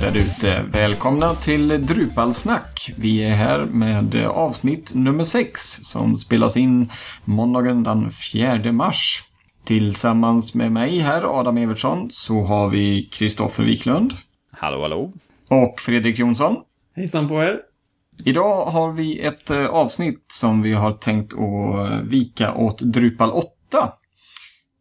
hallå där ute! Välkomna till Drupalsnack. Vi är här med avsnitt nummer 6 som spelas in måndagen den 4 mars. Tillsammans med mig här, Adam Evertsson, så har vi Kristoffer Wiklund. Hallå, hallå. Och Fredrik Jonsson. Hejsan på er. Idag har vi ett eh, avsnitt som vi har tänkt att vika åt Drupal 8.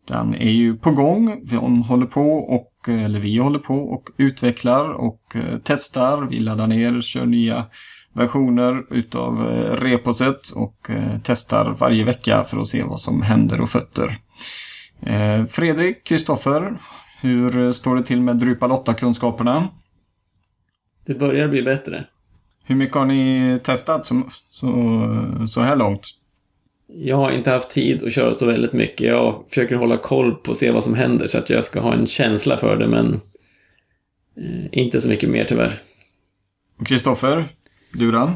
Den är ju på gång. Vi håller på och, eller vi håller på och utvecklar och eh, testar. Vi laddar ner, kör nya versioner utav eh, reposet och eh, testar varje vecka för att se vad som händer och fötter. Fredrik, Kristoffer, hur står det till med Drupal 8-kunskaperna? Det börjar bli bättre. Hur mycket har ni testat så, så, så här långt? Jag har inte haft tid att köra så väldigt mycket. Jag försöker hålla koll på och se vad som händer så att jag ska ha en känsla för det, men eh, inte så mycket mer tyvärr. Kristoffer, du då?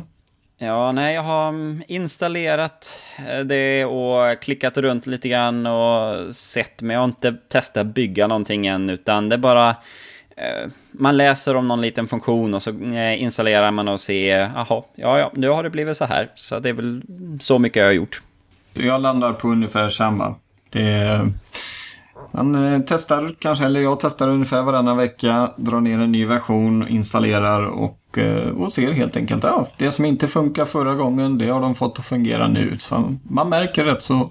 Ja, nej, jag har installerat det och klickat runt lite grann och sett, men jag har inte testat bygga någonting än, utan det är bara eh, man läser om någon liten funktion och så eh, installerar man och ser, jaha, ja, ja, nu har det blivit så här. Så det är väl så mycket jag har gjort. Jag landar på ungefär samma. Det, man eh, testar kanske, eller jag testar ungefär varannan vecka, drar ner en ny version, installerar och, eh, och ser helt enkelt ja, det som inte funkar förra gången, det har de fått att fungera nu. Så man märker rätt så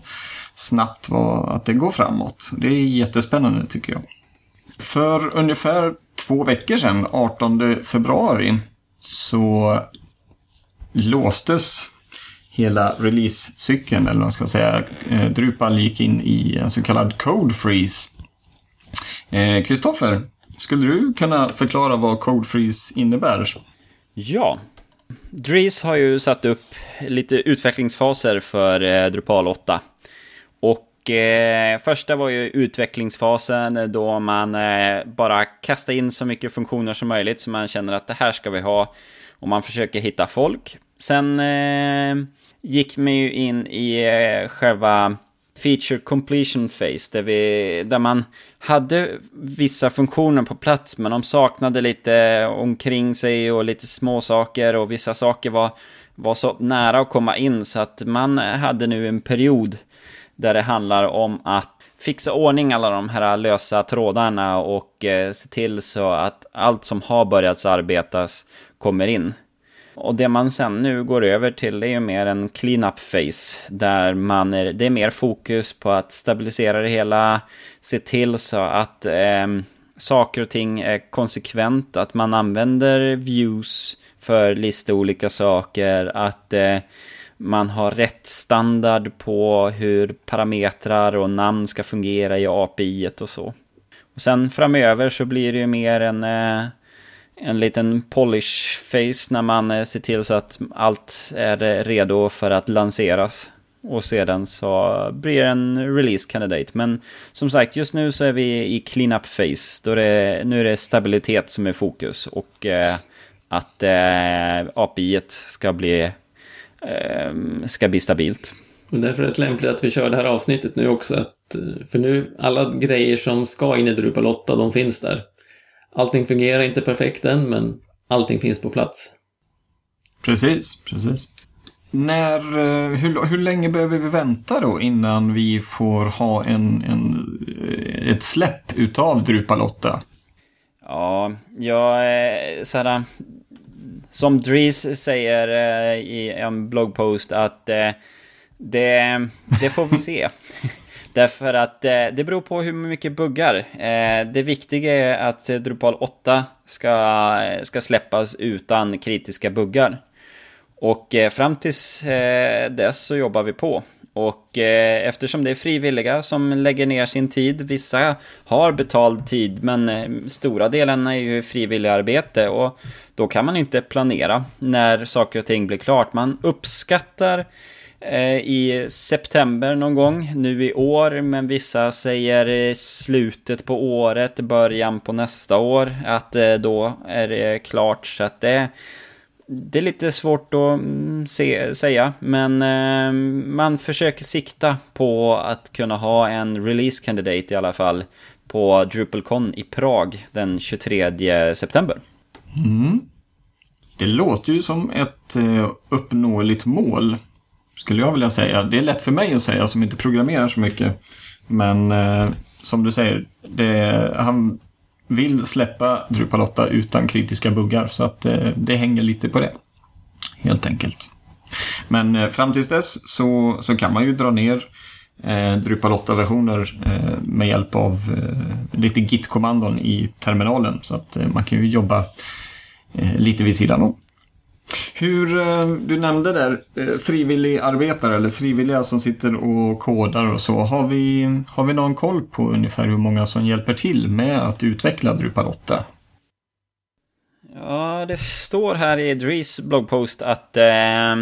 snabbt vad, att det går framåt. Det är jättespännande tycker jag. För ungefär två veckor sedan, 18 februari, så låstes hela releasecykeln, eller vad man ska säga. Eh, Drupal gick in i en så kallad code freeze. Eh, Kristoffer, skulle du kunna förklara vad code freeze innebär? Ja. Dries har ju satt upp lite utvecklingsfaser för eh, Drupal 8. Och eh, första var ju utvecklingsfasen då man eh, bara kastar in så mycket funktioner som möjligt så man känner att det här ska vi ha. Och man försöker hitta folk. Sen eh, gick man ju in i eh, själva feature completion phase, där, vi, där man hade vissa funktioner på plats, men de saknade lite omkring sig och lite små saker och vissa saker var, var så nära att komma in så att man hade nu en period där det handlar om att fixa ordning alla de här lösa trådarna och eh, se till så att allt som har börjat arbetas kommer in. Och det man sen nu går över till är ju mer en clean-up phase. Där man är, det är mer fokus på att stabilisera det hela. Se till så att eh, saker och ting är konsekvent. Att man använder views för lista olika saker. Att eh, man har rätt standard på hur parametrar och namn ska fungera i API och så. Och sen framöver så blir det ju mer en eh, en liten polish face när man eh, ser till så att allt är eh, redo för att lanseras. Och sedan så blir det en release candidate. Men som sagt, just nu så är vi i clean-up face. Då det, nu är det stabilitet som är fokus. Och eh, att eh, API ska bli, eh, ska bli stabilt. Och därför är det lämpligt att vi kör det här avsnittet nu också. Att, eh, för nu, alla grejer som ska in i Drupal 8, de finns där. Allting fungerar inte perfekt än, men allting finns på plats. Precis, precis. När, eh, hur, hur länge behöver vi vänta då innan vi får ha en, en, eh, ett släpp utav Drupal 8? Ja, jag såhär, som Dries säger i en bloggpost att det, det får vi se. Därför att eh, det beror på hur mycket buggar. Eh, det viktiga är att eh, Drupal 8 ska, eh, ska släppas utan kritiska buggar. Och eh, fram tills eh, dess så jobbar vi på. Och eh, eftersom det är frivilliga som lägger ner sin tid, vissa har betald tid, men eh, stora delen är ju frivilligarbete och då kan man inte planera när saker och ting blir klart. Man uppskattar Eh, Eh, i september någon gång nu i år, men vissa säger slutet på året, början på nästa år, att eh, då är det klart. Så att det, det är lite svårt att mm, se, säga, men eh, man försöker sikta på att kunna ha en release candidate i alla fall på DrupalCon i Prag den 23 september. Mm. Det låter ju som ett uppnåeligt mål. Skulle jag vilja säga. Det är lätt för mig att säga som inte programmerar så mycket. Men eh, som du säger, det, han vill släppa Drupal 8 utan kritiska buggar. Så att eh, det hänger lite på det. Helt enkelt. Men eh, fram tills dess så, så kan man ju dra ner eh, Drupal 8-versioner eh, med hjälp av eh, lite Git-kommandon i terminalen. Så att eh, man kan ju jobba eh, lite vid sidan om. Hur, eh, du nämnde där eh, frivilligarbetare eller frivilliga som sitter och kodar och så. Har vi, har vi någon koll på ungefär hur många som hjälper till med att utveckla Drupal 8? Ja, det står här i Dries bloggpost att eh,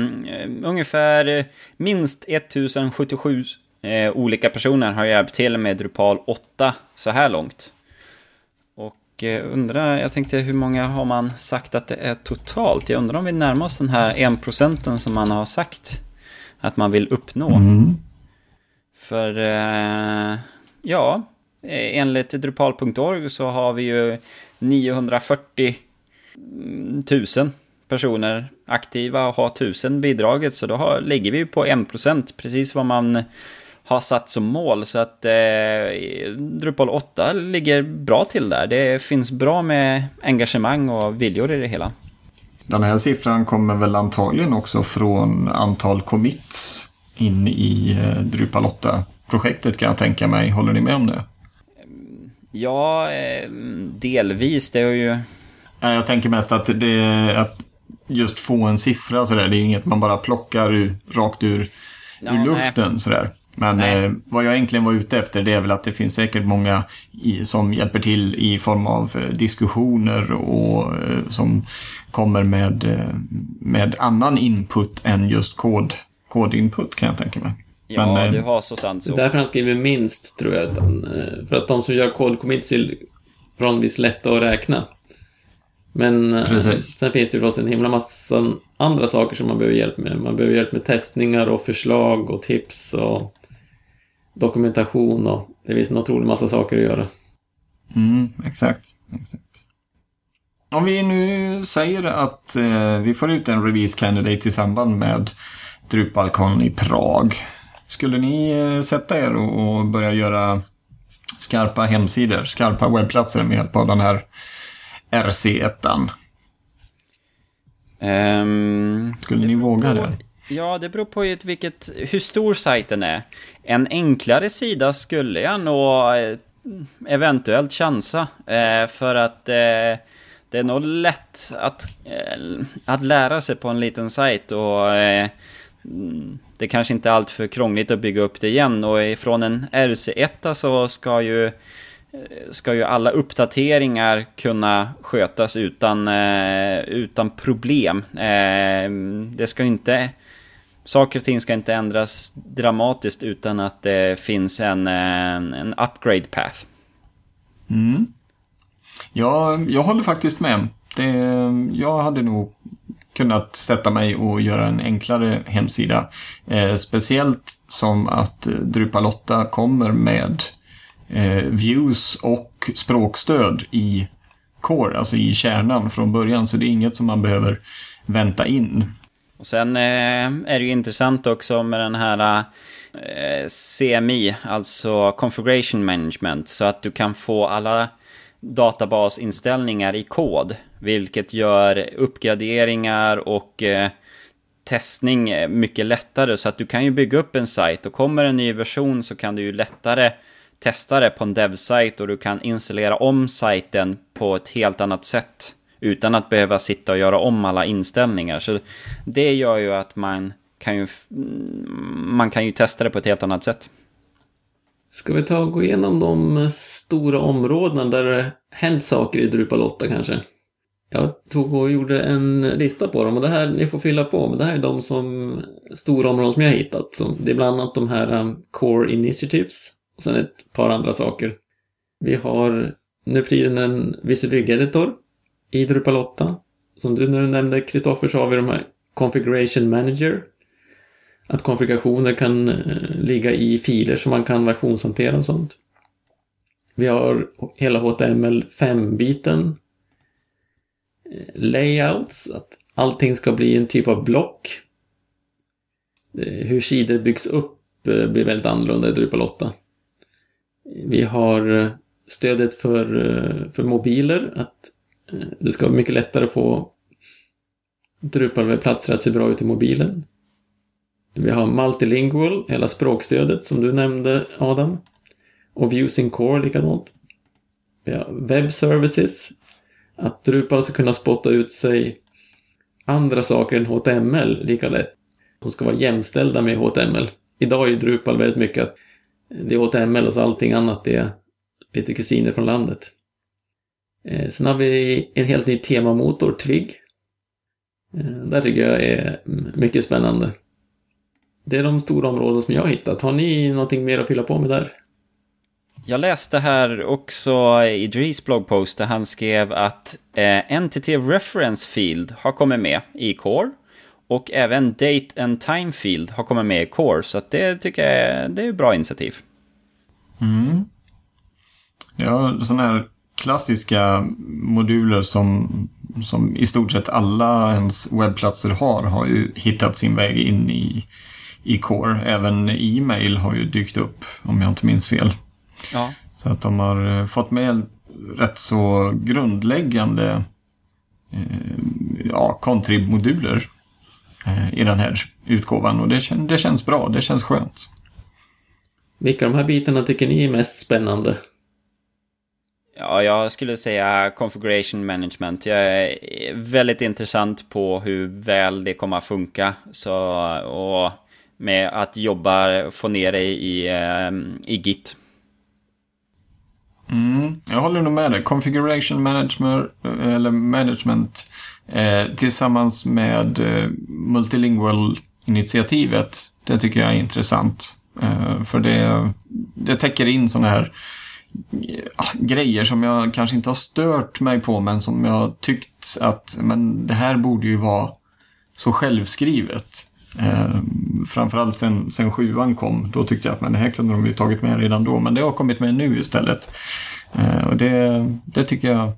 ungefär minst 1077 eh, olika personer har hjälpt till med Drupal 8 så här långt. Och eh, undrar, jag tänkte hur många har man sagt att det är totalt? Jag undrar om vi närmar oss den här 1% som man har sagt att man vill uppnå. Mm. För, eh, ja, enligt Drupal.org så har vi ju 940 000 personer aktiva och har 1000 bidraget. Så då har, ligger vi på 1%, precis vad man har satt som mål. Så att eh, Drupal 8 ligger bra till där. Det finns bra med engagemang och viljor i det hela. Den här siffran kommer väl antagligen också från antal commits in i eh, Drupal 8-projektet kan jag tänka mig. Håller ni med om det? Ja, eh, delvis. Det är ju... Ja, Jag tänker mest att det att just få en siffra sådär, det är inget man bara plockar ur, rakt ur, Ja, ur nej. luften sådär. Men eh, vad jag egentligen var ute efter det är väl att det finns säkert många i, som hjälper till i form av eh, diskussioner och eh, som kommer med, eh, med annan input än just kod, kodinput kan jag tänka mig. Ja, Men, eh, du har så sant Det är så. därför han skriver minst, tror jag. Eh, för att de som gör kodcommits är förhållandevis lätta att räkna. Men Precis. sen finns det ju förstås en himla massa andra saker som man behöver hjälp med. Man behöver hjälp med testningar och förslag och tips och dokumentation och det finns en otrolig massa saker att göra. Mm, exakt, exakt. Om vi nu säger att eh, vi får ut en release candidate i samband med DrupalCon i Prag. Skulle ni eh, sätta er och, och börja göra skarpa hemsidor, skarpa webbplatser med hjälp av den här RC1? Ehm, Skulle ni våga det? Ja, det beror på vilket, hur stor sajten är. En enklare sida skulle jag nog eh, eventuellt chansa. Eh, för att eh, det är nog lätt att, att lära sig på en liten sajt och det kanske inte är allt för krångligt att bygga upp det igen. Och ifrån en RC1 så ska ju ska ju alla uppdateringar kunna skötas utan, utan problem. Det ska ju inte... Saker och ting ska inte ändras dramatiskt utan att det finns en, en, en upgrade path. Mm. Ja, jag håller faktiskt med. Det, jag hade nog kunnat sätta mig och göra en enklare hemsida. Eh, speciellt som att DrupaLotta Drupal 8 kommer med eh, views och språkstöd i core, alltså i kärnan från början. Så det är inget som man behöver vänta in. Och sen eh, är det ju intressant också med den här eh, CMI, alltså Configuration Management, så att du kan få alla databasinställningar i kod, vilket gör uppgraderingar och eh, testning eh, mycket lättare. Så att du kan ju bygga upp en sajt och kommer en ny version så kan du ju lättare testa det på en dev-sajt och du kan installera om sajten på ett helt annat sätt utan att behöva sitta och göra om alla inställningar. Så det gör ju att man kan ju, mm, man kan ju testa det på ett helt annat sätt. Ska vi ta och gå igenom de stora områdena där det hänt saker i Drupal 8 kanske? Jag tog och gjorde en lista på dem och det här, ni får fylla på, men det här är de som stora områden som jag har hittat. Så det är bland annat de här um, Core Initiatives och sen ett par andra saker. Vi har nu för tiden en Visibygg Editor i Drupal 8. Som du nu nämnde Kristoffer så har vi de här Configuration Manager. Att konfigurationer kan eh, ligga i filer som man kan versionshantera och sånt. Vi har hela HTML5-biten. Eh, layouts, att allting ska bli en typ av block. Eh, hur sidor byggs upp blir väldigt annorlunda i Drupal 8. Vi har stödet för, för mobiler, att det ska vara mycket lättare att få Drupalwebbplatser att se bra ut i mobilen. Vi har multilingual, hela språkstödet som du nämnde Adam. Och Views in Core likadant. Vi har Web Services. Att Drupal ska kunna spotta ut sig andra saker än HTML lika lätt. De ska vara jämställda med HTML. Idag är ju Drupal väldigt mycket att det är HTML och så allting annat är lite kusiner från landet. Eh, sen har vi en helt ny temamotor, Twig. Eh, där tycker jag är mycket spännande. Det är de stora områden som jag har hittat. Har ni någonting mer att fylla på med där? Jag läste här också i Dries bloggpost där han skrev att eh, Entity Reference Field har kommit med i Core. Och även Date and Time Field har kommit med i Core. Så att det tycker jag är, det är ett bra initiativ. Mm. Ja, sådana här klassiska moduler som, som i stort sett alla ens webbplatser har, har ju hittat sin väg in i, i Core. Även e-mail har ju dykt upp, om jag inte minns fel. Ja. Så att de har eh, fått med rätt så grundläggande eh, ja, contrib-moduler eh, i den här utgåvan. Och det, det känns bra, det känns skönt. Vilka av de här bitarna tycker ni är mest spännande? Ja, jag skulle säga configuration management. Jag är väldigt intressant på hur väl det kommer att funka. Så, och med att jobba, få ner det i, eh, i Git. Mm, jag håller nog med dig. Configuration management, eller management eh, tillsammans med eh, multilingual-initiativet. Det tycker jag är intressant. Eh, för det, det täcker in sådana här Eh, grejer som jag kanske inte har stört mig på men som jag tyckt att men det här borde ju vara så självskrivet. Eh, framförallt sen, sen sjuan kom, då tyckte jag att men det här kunde de ju tagit med redan då. Men det har kommit med nu istället. Eh, och det, det tycker jag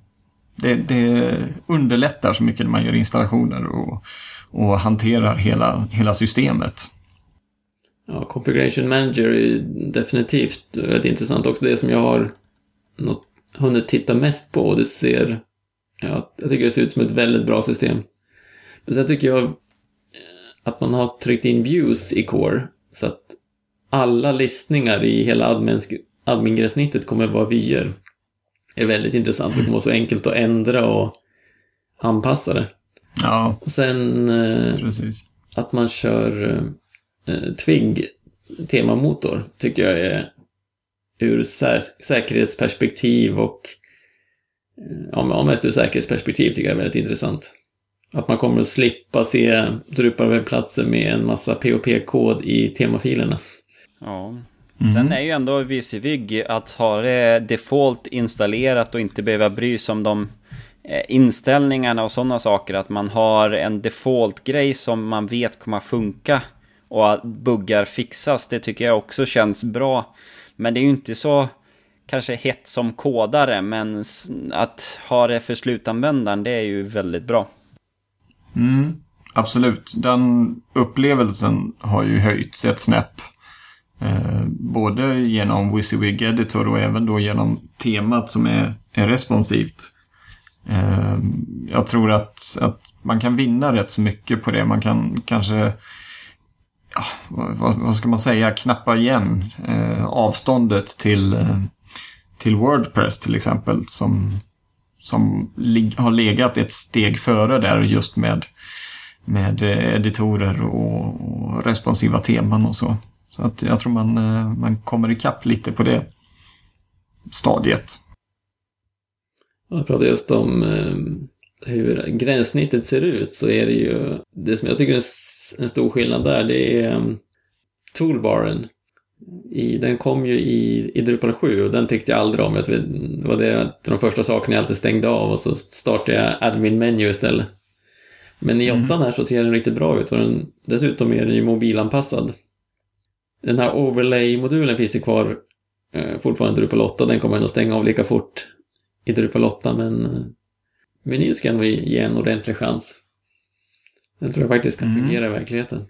det, det, underlättar så mycket när man gör installationer och, och hanterar hela, hela systemet. Ja, Configuration Manager är definitivt väldigt intressant också. Det som jag har något, hunnit titta mest på och det ser, ja, jag tycker det ser ut som ett väldigt bra system. Men sen tycker jag att man har tryckt in views i Core så att alla listningar i hela admin-gränssnittet kommer att vara vyer. Det är väldigt intressant. Det kommer vara så enkelt att ändra och anpassa det. Ja, och sen eh, precis. att man kör eh, Twig temamotor tycker jag är ur sä säkerhetsperspektiv och eh, ja, mest ur säkerhetsperspektiv tycker jag är väldigt intressant. Att man kommer att slippa se Drupal-webbplatser med en massa POP-kod i temafilerna. Ja. Mm. Sen är ju ändå VCVig att ha det default installerat och inte behöva bry sig om de eh, inställningarna och sådana saker. Att man har en default-grej som man vet kommer att funka och att buggar fixas. Det tycker jag också känns bra. Men det är ju inte så kanske hett som kodare, men att ha det för slutanvändaren, det är ju väldigt bra. Mm, absolut. Den upplevelsen har ju höjts ett snäpp. Eh, både genom WYSIWYG Editor och även då genom temat som är, är responsivt. Eh, jag tror att, att man kan vinna rätt så mycket på det. Man kan kanske, vad, vad, ska man säga, knappa igen eh, avståndet till, eh, till Wordpress till exempel. Som, som har legat ett steg före där just med, med eh, editorer och, och responsiva teman och så. Så att jag tror man, eh, man kommer ikapp lite på det stadiet. Jag pratade just om eh, hur gränssnittet ser ut så är det ju, det som jag tycker är en stor skillnad där, det är um, toolbaren i, den kom ju i, i Drupal 7 och den tyckte jag aldrig om. Jag vet, det var det, de första sakerna jag alltid stängde av och så startade jag admin menu istället. Men i mm. åttan här så ser den riktigt bra ut och den, dessutom är den ju mobilanpassad. Den här overlay-modulen finns ju kvar eh, fortfarande Drupal 8. Den kommer nog stänga av lika fort i Drupal 8, men menyn ska nog ge en ordentlig chans. Den tror jag faktiskt kan Mm. fungera i verkligheten.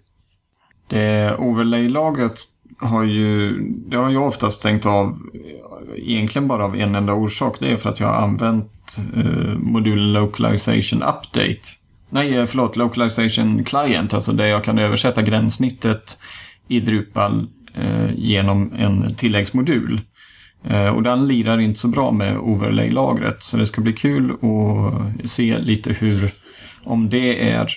Det overlay-lagret har ju, det har jag oftast stängt av egentligen bara av en enda orsak. Det är för att jag har använt eh, modulen Localization Update. Nej, eh, förlåt, Localization Client, alltså där jag kan översätta gränssnittet i Drupal eh, genom en tilläggsmodul. Eh, och den lirar inte så bra med overlay-lagret, så det ska bli kul att se lite hur, om det är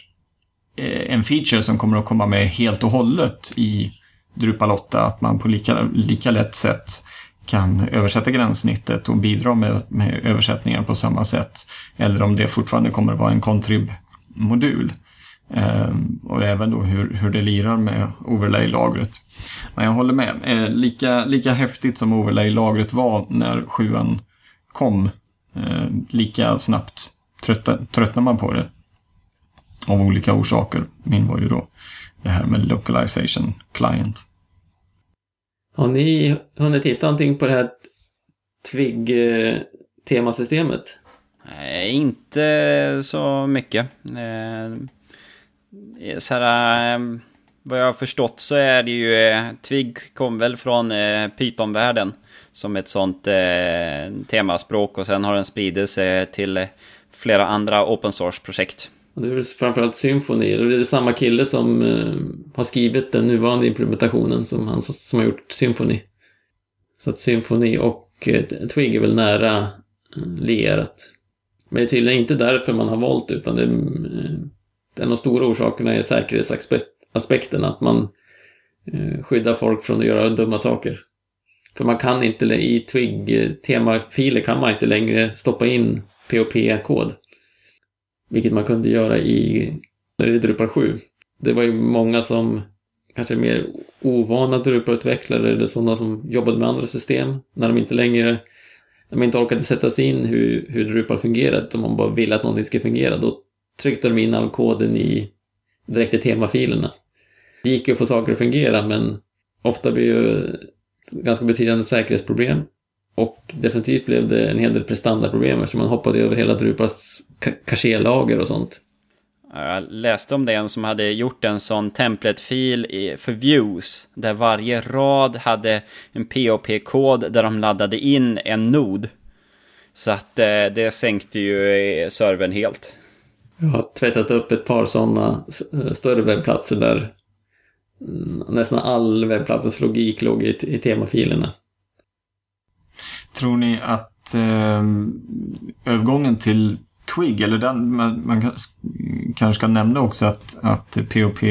eh, en feature som kommer att komma med helt och hållet i Drupal 8, att man på lika, lika lätt sätt kan översätta gränssnittet och bidra med, med översättningar på samma sätt. Eller om det fortfarande kommer att vara en contrib-modul. Ehm, och även då hur, hur det lirar med overlay-lagret. Men jag håller med. Eh, lika, lika häftigt som overlay-lagret var när sjuan kom, eh, lika snabbt trötta, tröttnar man på det. Av olika orsaker. Min var ju då det här med localization client. Har ni hunnit titta någonting på det här Twig-temasystemet? Nej, inte så mycket. Eh, så här, ehm, vad jag har förstått så är det ju... Eh, Twig kom väl från eh, Python-världen som ett sånt eh, temaspråk och sen har den spridit sig till flera andra open source-projekt. Det är väl framförallt Symfony. Det är samma kille som eh, har skrivit den nuvarande implementationen som han som har gjort Symfony. Så att Symfony och eh, Twig är väl nära eh, lierat. Men det är tydligen inte därför man har valt utan det, är, eh, en av de stora orsakerna är säkerhetsaspekten. Att man eh, skyddar folk från att göra dumma saker. För man kan inte, i Twig-temafiler kan man inte längre stoppa in POP-kod. Vilket man kunde göra i när det är Drupal 7. Det var ju många som kanske mer ovana Drupal-utvecklare eller sådana som jobbade med andra system. När de inte längre när man inte orkade sätta sig in hur, hur Drupal fungerade utan man bara ville att någonting ska fungera. Då tryckte de in all koden i direkt i temafilerna. Det gick ju att få saker att fungera men ofta blir ju ganska betydande säkerhetsproblem. Och definitivt blev det en hel del prestandaproblem eftersom man hoppade över hela Drupas kachélager och sånt. Jag läste om det en som hade gjort en sån template-fil för views. Där varje rad hade en POP-kod där de laddade in en nod. Så att eh, det sänkte ju eh, servern helt. Jag har tvättat upp ett par sådana eh, större webbplatser där mm, nästan all webbplatsens logik låg i, i temafilerna. Tror ni att eh, övergången till Twig, eller den, man, man kanske ska nämna också att, att POP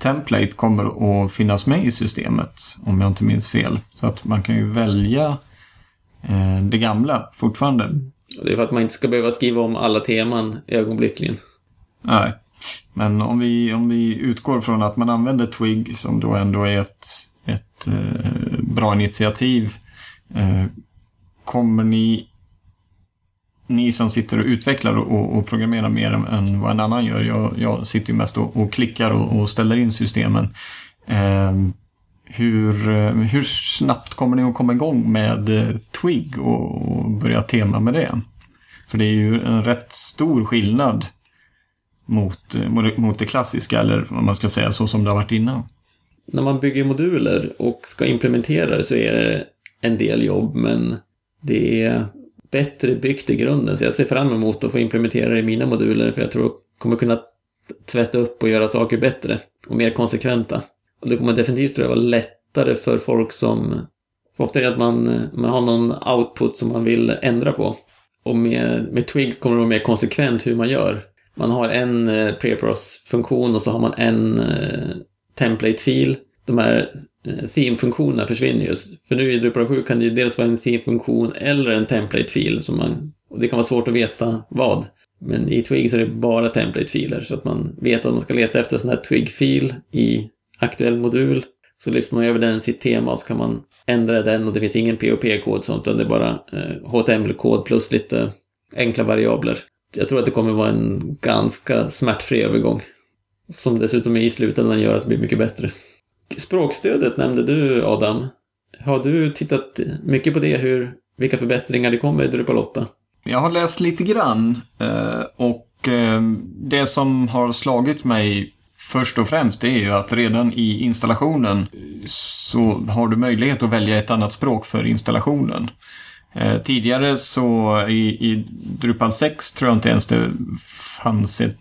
Template kommer att finnas med i systemet, om jag inte minns fel. Så att man kan ju välja eh, det gamla fortfarande. Det är för att man inte ska behöva skriva om alla teman ögonblickligen. Nej. Men om vi, om vi utgår från att man använder Twig som då ändå är ett, ett eh, bra initiativ. Eh, kommer ni, ni som sitter och utvecklar och, och programmerar mer än, än vad en annan gör. Jag, jag sitter ju mest och, och klickar och, och ställer in systemen. Eh, hur, eh, hur snabbt kommer ni att komma igång med eh, Twig och, och börja tema med det? För det är ju en rätt stor skillnad mot, eh, mot- mot det klassiska, eller vad man ska säga, så som det har varit innan. När man bygger moduler och ska implementera det så är det en del jobb, men det är bättre byggt i grunden. Så jag ser fram emot att få implementera det i mina moduler, för jag tror jag kommer kunna tvätta upp och göra saker bättre och mer konsekventa. Och det kommer definitivt tror jag vara lättare för folk som... För ofta är det att man, man har någon output som man vill ändra på. Och med, med Twigs kommer det vara mer konsekvent hur man gör. Man har en eh, preprocess-funktion och så har man en eh, template-fil. De här eh, theme-funktionerna försvinner just. För nu i Drupal 7 kan det ju dels vara en theme-funktion eller en template-fil. Som man, och det kan vara svårt att veta vad. Men i Twig så är det bara template-filer. Så att man vet att man ska leta efter en sån här Twig-fil i aktuell modul. Så lyfter man över den i sitt tema och så kan man ändra den och det finns ingen POP-kod sånt utan det är bara eh, HTML-kod plus lite enkla variabler. Jag tror att det kommer vara en ganska smärtfri övergång. Som dessutom i slutändan gör att det blir mycket bättre. Språkstödet nämnde du Adam. Har du tittat mycket på det, hur, vilka förbättringar det kommer i Drupal 8? Jag har läst lite grann eh, och eh, det som har slagit mig först och främst det är ju att redan i installationen så har du möjlighet att välja ett annat språk för installationen. Eh, tidigare så i, i Drupal 6 tror jag inte ens det fanns ett,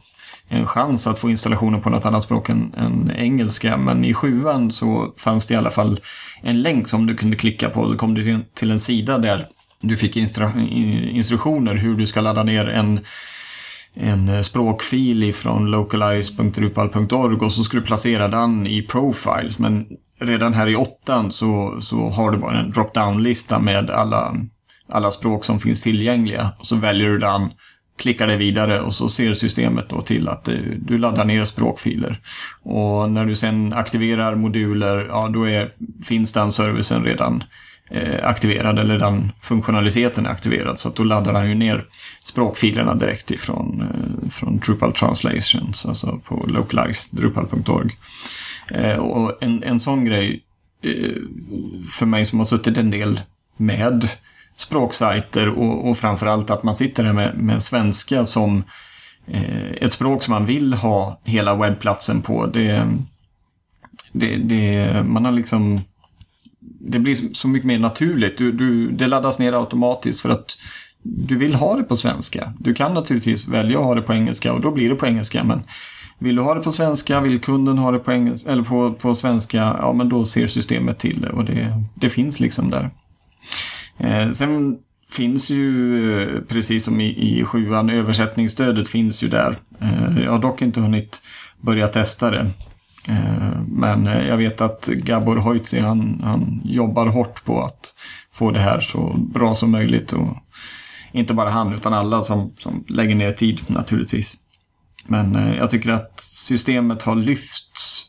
en chans att få installationen på något annat språk än, än engelska. Men i sjuan så fanns det i alla fall en länk som du kunde klicka på. Då kom du till, till en sida där du fick instru instruktioner hur du ska ladda ner en en eh, språkfil ifrån localize.drupal.org och så ska du placera den i profiles. Men redan här i åttan så, så har du bara en drop-down-lista med alla, alla språk som finns tillgängliga. Och så väljer du den, klickar dig vidare och så ser systemet då till att du, du laddar ner språkfiler. Och när du sen aktiverar moduler, ja då är, finns den servicen redan Eh, Eh, aktiverad eller den funktionaliteten är aktiverad. Så att då laddar han ju ner språkfilerna direkt ifrån eh, från Drupal Translations, alltså på localize.drupal.org. Eh, och en, en sån grej eh, för mig som har suttit en del med språksajter och, och framförallt att man sitter där med, med svenska som eh, ett språk som man vill ha hela webbplatsen på. Det, det, det, man har liksom det blir så mycket mer naturligt. Du, du, det laddas ner automatiskt för att du vill ha det på svenska. Du kan naturligtvis välja att ha det på engelska och då blir det på engelska. Men vill du ha det på svenska, vill kunden ha det på, engelska, eller på, på svenska, ja men då ser systemet till det och det, det finns liksom där. Eh, sen finns ju, eh, precis som i, i sjuan, översättningsstödet finns ju där. Eh, jag har dock inte hunnit börja testa det. Eh, men eh, jag vet att Gabor Hoitzi han, han jobbar hårt på att få det här så bra som möjligt. Och inte bara han utan alla som, som lägger ner tid naturligtvis. Men eh, jag tycker att systemet har lyfts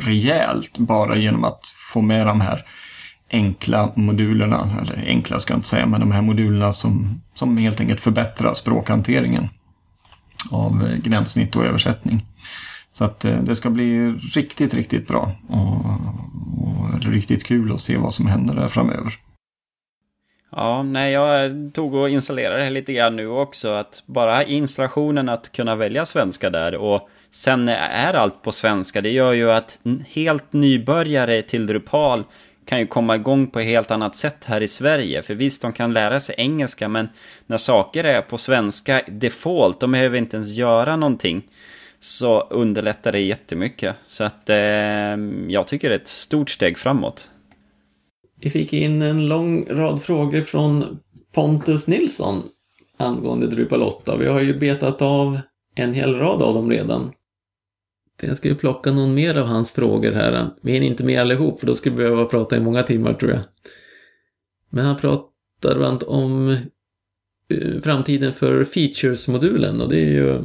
rejält bara genom att få med de här enkla modulerna, eller enkla ska jag inte säga, men de här modulerna som, som helt enkelt förbättrar språkhanteringen av gränssnitt och översättning. Så att eh, det ska bli riktigt, riktigt bra och, och riktigt kul att se vad som händer där framöver. Ja, nej, jag tog och installerade det lite grann nu också. Att bara installationen att kunna välja svenska där och sen är allt på svenska. Det gör ju att helt nybörjare till Drupal kan ju komma igång på ett helt annat sätt här i Sverige. För visst, de kan lära sig engelska, men när saker är på svenska default, de behöver inte ens göra någonting så underlättar det jättemycket. Så att eh, jag tycker det är ett stort steg framåt. Vi fick in en lång rad frågor från Pontus Nilsson angående Drupal 8. Vi har ju betat av en hel rad av dem redan. Jag ska ju plocka någon mer av hans frågor här. Vi hinner inte med allihop för då skulle vi behöva prata i många timmar tror jag. Men han pratar bland annat om eh, framtiden för features-modulen och det är ju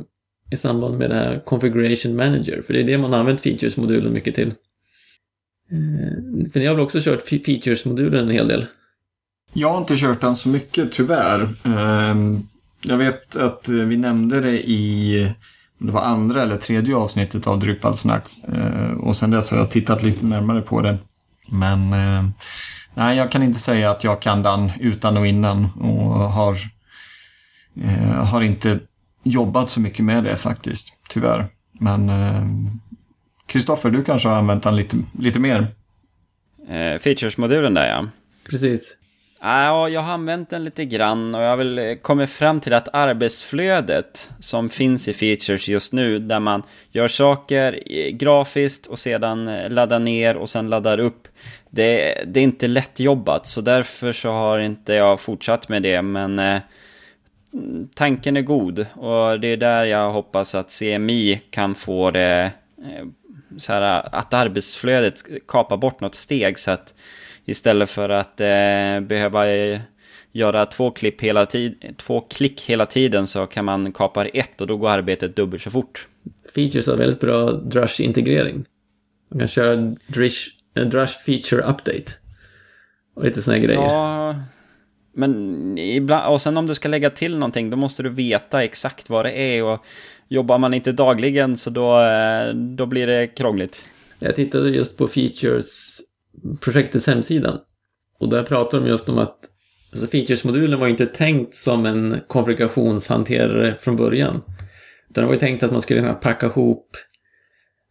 i samband med det här Configuration Manager, för det är det man har använt Features-modulen mycket till. Eh, för ni har väl också kört Features-modulen en hel del? Jag har inte kört den så mycket tyvärr. Ehm, jag vet att eh, vi nämnde det i det var andra eller tredje avsnittet av Drupal snack eh, och sen dess har jag tittat lite närmare på det. Men ehm, nej, jag kan inte säga att jag kan den utan och innan och har, har inte jobbat så mycket med det faktiskt, tyvärr. Men Kristoffer, eh, du kanske har använt den lite, lite mer? Eh, Features-modulen där ja. Precis. Ja, jag har använt den lite grann och jag har väl eh, kommit fram till att arbetsflödet som finns i Features just nu, där man gör saker grafiskt och sedan eh, laddar ner och sen laddar upp, det, det är inte lätt jobbat så därför så har inte jag fortsatt med det, men eh, tanken är god och det är där jag hoppas att CMI kan få det eh, så här, att arbetsflödet kapar bort något steg så att istället för att eh, behöva göra två, klipp hela tid, två klick hela tiden så kan man kapa ett och då går arbetet dubbelt så fort. Features har väldigt bra Drush-integrering. Man kan köra Drush, Drush Feature Update. Och lite sådana grejer. Ja, men ibland, och sen om du ska lägga till någonting, då måste du veta exakt vad det är. Och jobbar man inte dagligen så då, eh, då blir det krångligt. Jag tittade just på features projektets hemsida. Och där pratar de just om att alltså features-modulen var ju inte tänkt som en konfigurationshanterare från början. Utan det var ju tänkt att man skulle kunna packa ihop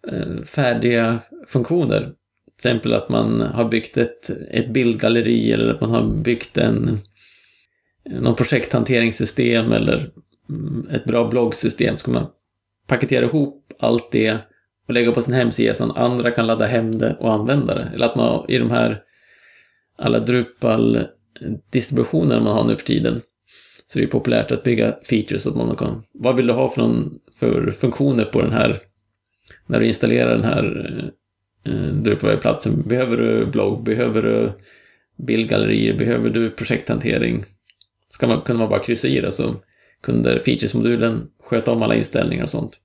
eh, färdiga funktioner. Till exempel att man har byggt ett, ett bildgalleri eller att man har byggt en någon projekthanteringssystem eller mm, ett bra bloggsystem. Ska man paketera ihop allt det och lägga på sin hemsida så att andra kan ladda hem det och använda det. Eller att man i de här alla Drupal-distributioner eh, man har nu för tiden så det är populärt att bygga features att man kan, vad vill du ha för, någon, för funktioner på den här, när du installerar den här eh, Drupal-platsen. Behöver du blogg, behöver du bildgallerier, behöver du projekthantering? Så man, kunde man bara kryssa i det så kunde features-modulen sköta om alla inställningar och sånt.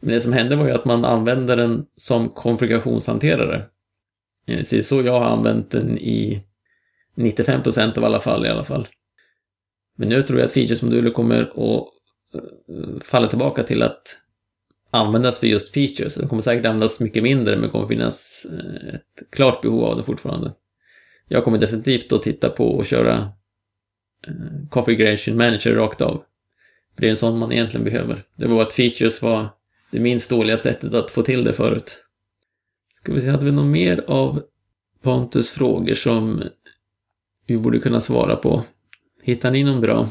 Men det som hände var ju att man använde den som konfigurationshanterare. Eh, så det är så jag har använt den i 95% av alla fall i alla fall. Men nu tror jag att features-moduler kommer att eh, falla tillbaka till att användas för just features. Det kommer säkert användas mycket mindre men det kommer finnas eh, ett klart behov av det fortfarande. Jag kommer definitivt att titta på och köra Eh, Configuration Manager rakt av. För det är en sån man egentligen behöver. Det var att features var det minst dåliga sättet att få till det förut. Ska vi se, hade vi något mer av Pontus frågor som vi borde kunna svara på? Hittar ni någon bra?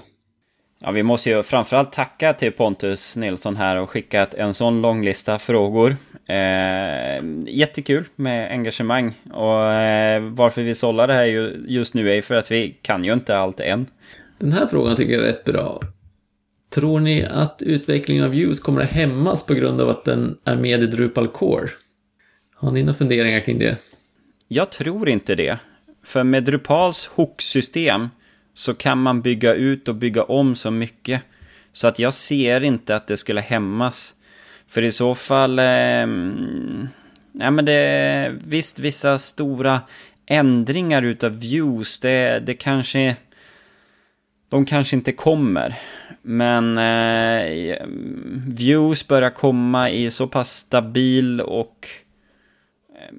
Ja, vi måste ju framförallt tacka till Pontus Nilsson här och skickat en sån lång lista frågor. Eh, jättekul med engagemang och eh, varför vi sållar det här just nu är för att vi kan ju inte allt än. Den här frågan tycker jag är rätt bra. Tror ni att utvecklingen av Views kommer att hämmas på grund av att den är med i Drupal Core? Har ni några funderingar kring det? Jag tror inte det. För med Drupals hook-system så kan man bygga ut och bygga om så mycket. Så att jag ser inte att det skulle hämmas. För i så fall... Eh, ja, men det, visst, vissa stora ändringar utav views, det, det kanske... De kanske inte kommer. Men eh, views börjar komma i så pass stabil och eh,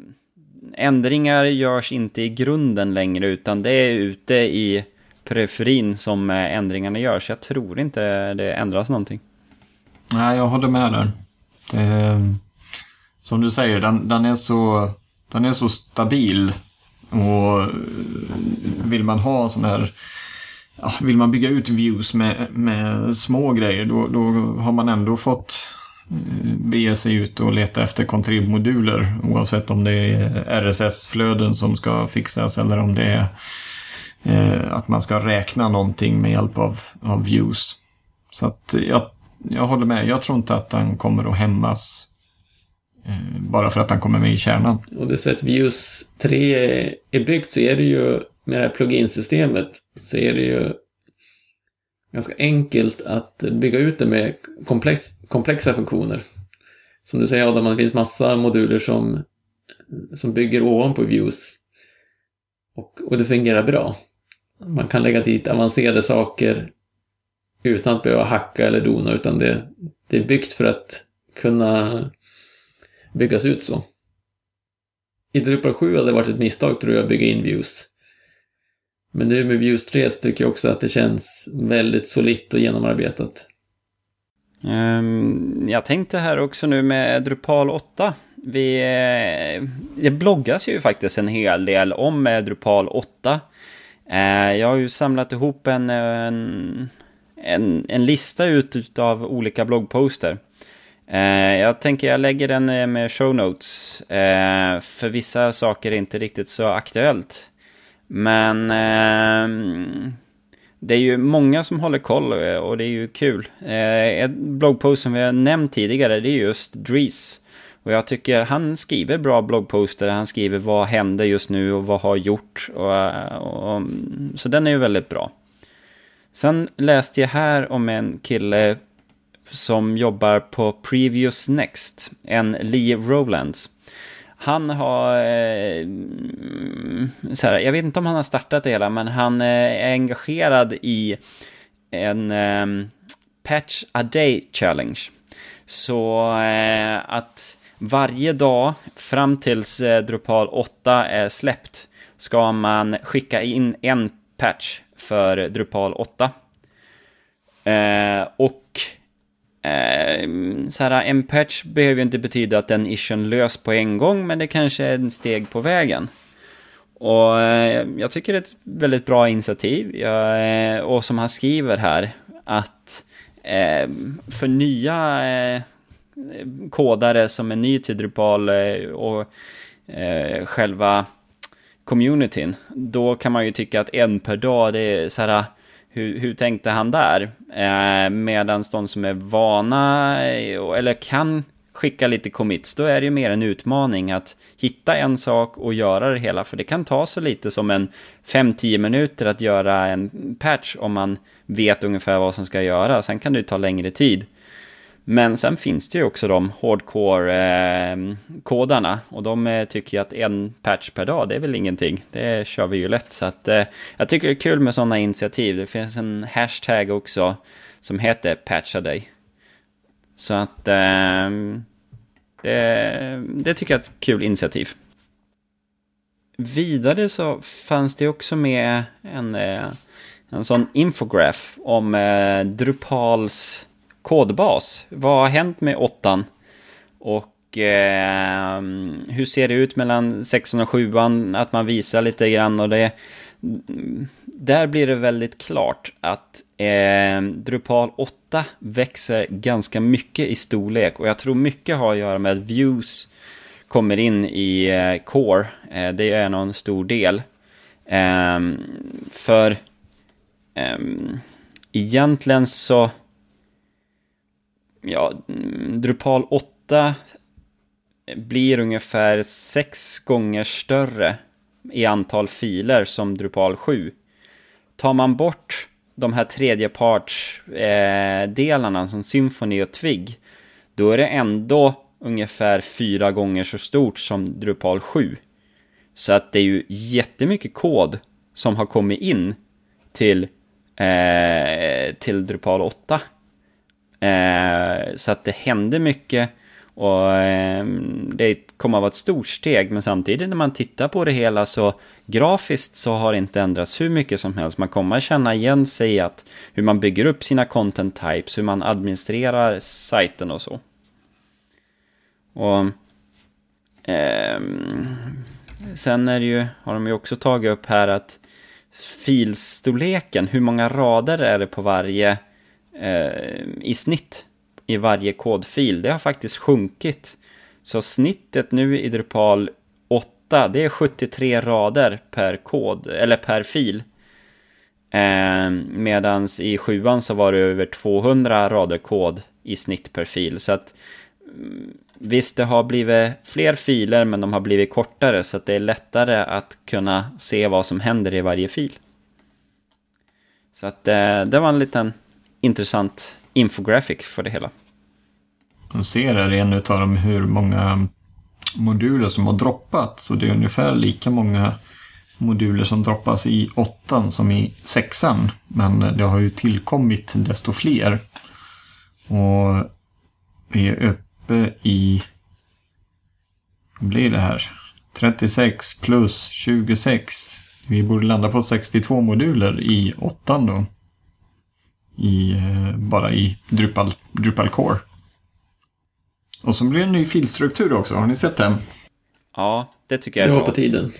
ändringar görs inte i grunden längre utan det är ute i periferin som eh, ändringarna görs. Jag tror inte det ändras någonting. Nej, jag håller med där. Det, som du säger, den, den, är så, den är så stabil. Och eh, vill man ha sån här vill man bygga ut views med, med små grejer då, då har man ändå fått eh, bege sig ut och leta efter contrib-moduler oavsett om det är RSS-flöden som ska fixas eller om det är eh, att man ska räkna någonting med hjälp av, av views. Så att jag, jag håller med. Jag tror inte att den kommer att hämmas eh, bara för att den kommer med i kärnan. Och det sätt Views 3 är byggt så är det ju med det här plugin-systemet så är det ju ganska enkelt att bygga ut det med komplex, komplexa funktioner. Som du säger Adam, det finns massa moduler som, som bygger ovanpå views. Och, och det fungerar bra. Man kan lägga dit avancerade saker utan att behöva hacka eller dona, utan det, det är byggt för att kunna byggas ut så. I Drupal 7 hade det varit ett misstag tror jag att bygga in views. Men nu med Views 3 så tycker jag också att det känns väldigt solitt och genomarbetat. Um, jag tänkte här också nu med Drupal 8. Vi, eh, det bloggas ju faktiskt en hel del om eh, Drupal 8. Eh, jag har ju samlat ihop en, en, en, en lista ut av olika bloggposter. Eh, jag tänker jag lägger den eh, med show notes. För vissa saker är inte riktigt så aktuellt. Men ehm, det är ju många som håller koll och det är ju kul. En bloggpost som vi har nämnt tidigare det är just Dries. Och jag tycker han skriver bra bloggposter. Han skriver vad händer just nu och vad har gjort. Och, och, så den är ju väldigt bra. Sen läste jag här om en kille som jobbar på Previous Next. En Lee Rowlands. Han har, eh, så här, jag vet inte om han har startat det hela, men han eh, är engagerad i en eh, Patch a Day Challenge. Så eh, att varje dag fram tills eh, Drupal 8 är släppt ska man skicka in en patch för Drupal 8. Eh, och eh, så här, en patch behöver ju inte betyda att den ischen lös på en gång, men det kanske är en steg på vägen. Och eh, jag tycker det är ett väldigt bra initiativ. Jag, eh, och som han skriver här, att eh, för nya Eh, kodare som är ny till Drupal eh, och eh, själva communityn, då kan man ju tycka att en per dag, det är så här, hur, hur tänkte han där? Eh, Medan de som är vana, eh, eller kan skicka lite commits, då är det ju mer en utmaning att hitta en sak och göra det hela, för det kan ta så lite som en 5-10 minuter att göra en patch om man vet ungefär vad som ska göras. Sen kan det ta längre tid. Men sen finns det ju också de hardcore-kodarna ehm, och de eh, tycker ju att en patch per dag, det är väl ingenting. Det kör vi ju lätt. Så att, eh, jag tycker det är kul med sådana initiativ. Det finns en hashtag också som heter Patcha dig”. Så att ehm, det, det tycker jag är ett kul initiativ. Vidare så fanns det också med en, eh, en sån infograf om Drupals kodbas. Vad har hänt med åttan? Och eh, hur ser det ut mellan sexan och sjuan? Att man visar lite grann och det... Där blir det väldigt klart att eh, Drupal 8 växer ganska mycket i storlek och jag tror mycket har att göra med att views kommer in i eh, core. Eh, det är någon stor del. Ehm, för ehm, egentligen så ja, Drupal 8 blir ungefär sex gånger större i antal filer som Drupal 7. Tar man bort de här tredjepartsdelarna eh, som Symfony och Twig, då är det ändå ungefär fyra gånger så stort som Drupal 7. Så att det är ju jättemycket kod som har kommit in till, eh, till Drupal 8. Eh, så att det hände mycket och eh, det kommer att vara ett stort steg, men samtidigt när man tittar på det hela så grafiskt så har det inte ändrats hur mycket som helst. Man kommer att känna igen sig i att hur man bygger upp sina content types, hur man administrerar sajten och så. Och eh, sen är det ju, har de ju också tagit upp här att filstorleken, hur många rader är det på varje eh, i snitt i varje kodfil. Det har faktiskt sjunkit. Så snittet nu i Drupal 8, det är 73 rader per kod, eller per fil. Eh, Medan i 7 så var det över 200 rader kod i snitt per fil. Så att mm, visst, det har blivit fler filer, men de har blivit kortare, så att det är lättare att kunna se vad som händer i varje fil. Så att eh, det var en liten intressant infographic för det hela. Man ser här en utav dem hur många moduler som har droppat. Så det är ungefär lika många moduler som droppas i åttan som i sexan. Men det har ju tillkommit desto fler. Och vi är uppe i... Vad blir det här? 36 plus 26. Vi borde landa på 62 moduler i åttan då i, eh, bara i Drupal, Drupal Core. Och så blir det en ny filstruktur också. Har ni sett den? Ja, det tycker jag är Det bra. var på tiden.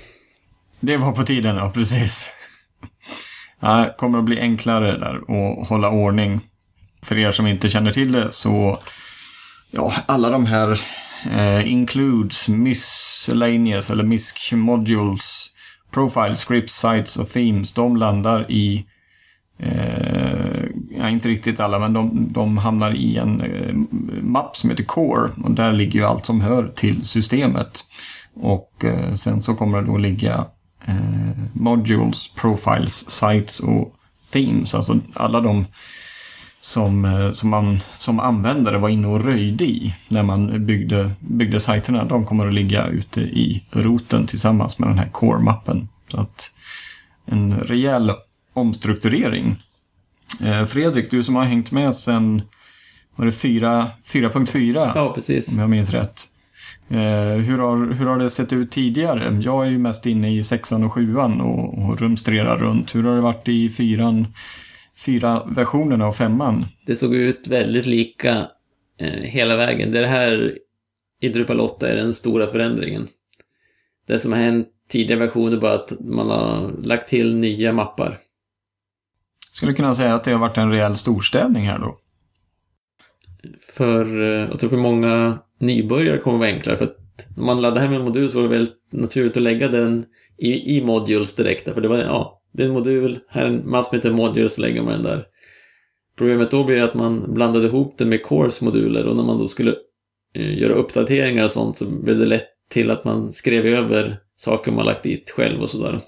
Det var på tiden, ja precis. Ja, det kommer att bli enklare där att hålla ordning. För er som inte känner till det så, ja, alla de här eh, includes, miscellaneous eller misc modules, profile scripts, sites och themes, de landar i eh, ja, inte riktigt alla, men de, de hamnar i en eh, mapp som heter Core. Och där ligger ju allt som hör till systemet. Och eh, sen så kommer det då ligga eh, Modules, Profiles, Sites och Themes. Alltså alla de som, eh, som man som användare var inne och röjde i när man byggde, byggde sajterna. De kommer att ligga ute i roten tillsammans med den här Core-mappen. Så att en rejäl omstrukturering. Eh, Fredrik, du som har hängt med var det 4.4? Ja, precis. Om jag minns rätt. Eh, hur, har, hur har det sett ut tidigare? Jag är ju mest inne i sexan och sjuan och, och rumstrerar runt. Hur har det varit i fyran, fyra versionerna av femman? Det såg ut väldigt lika eh, hela vägen. Det här i Drupal 8 är den stora förändringen. Det som har hänt tidigare versioner är bara att man har lagt till nya mappar. Skulle kunna säga att det har varit en rejäl storstädning här då? För, eh, jag tror för många nybörjare kommer det vara enklare. För att om man laddar hem en modul så var det väldigt naturligt att lägga den i, i modules direkt. För det var, ja, det är en modul, här är en mapp som heter modules, så lägger man den där. Problemet då blir att man blandade ihop det med Cores moduler och när man då skulle eh, göra uppdateringar och sånt så blev det lätt till att man skrev över saker man lagt dit själv och sådär.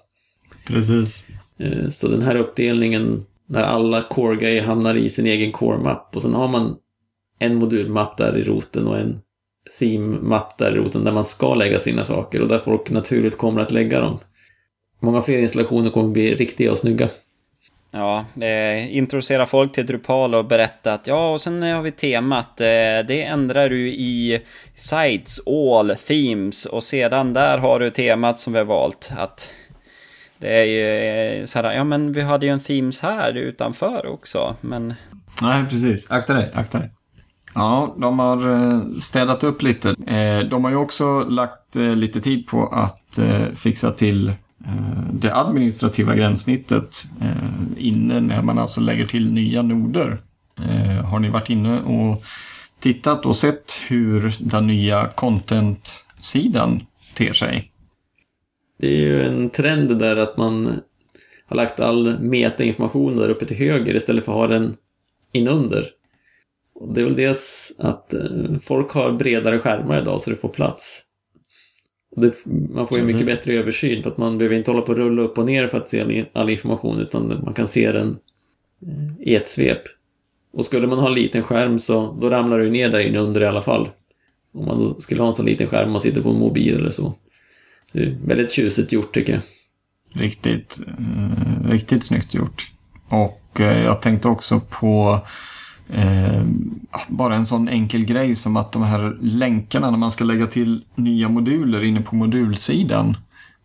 Precis. Eh, så den här uppdelningen när alla core-grejer hamnar i sin egen core-mapp och sen har man en modulmapp där i roten och en theme-mapp där i roten där man ska lägga sina saker och där folk naturligt kommer att lägga dem. Många fler installationer kommer att bli riktiga och snygga. Ja, eh, introducera folk till Drupal och berätta att ja, och sen har vi temat. Eh, det ändrar du i Sites, All, Themes och sedan där har du temat som vi har valt. Att det är ju eh, så här, ja men vi hade ju en Themes här utanför också, men... Nej, precis. Akta dig, akta dig. Ja, de har eh, städat upp lite. Eh, de har ju också lagt lite tid på att fixa till det administrativa gränssnittet inne när man alltså lägger till nya noder. Har ni varit inne och tittat och sett hur den nya content-sidan ter sig? Det är ju en trend där att man har lagt all metainformation där uppe till höger istället för att ha den inunder. Och det är väl dels att eh, folk har bredare skärmar idag så det får plats. Det, man får ju mycket bättre översyn för att man behöver inte hålla på och rulla upp och ner för att se all, all information utan man kan se den eh, i ett svep. Och skulle man ha en liten skärm så då ramlar du ner där inne under i alla fall. Om man då skulle ha en så liten skärm man sitter på en mobil eller så. Det är väldigt tjusigt gjort tycker jag. Riktigt, eh, riktigt snyggt gjort. Och eh, jag tänkte också på Eh, ah, bara en sån enkel grej som att de här länkarna när man ska lägga till nya moduler inne på modulsidan.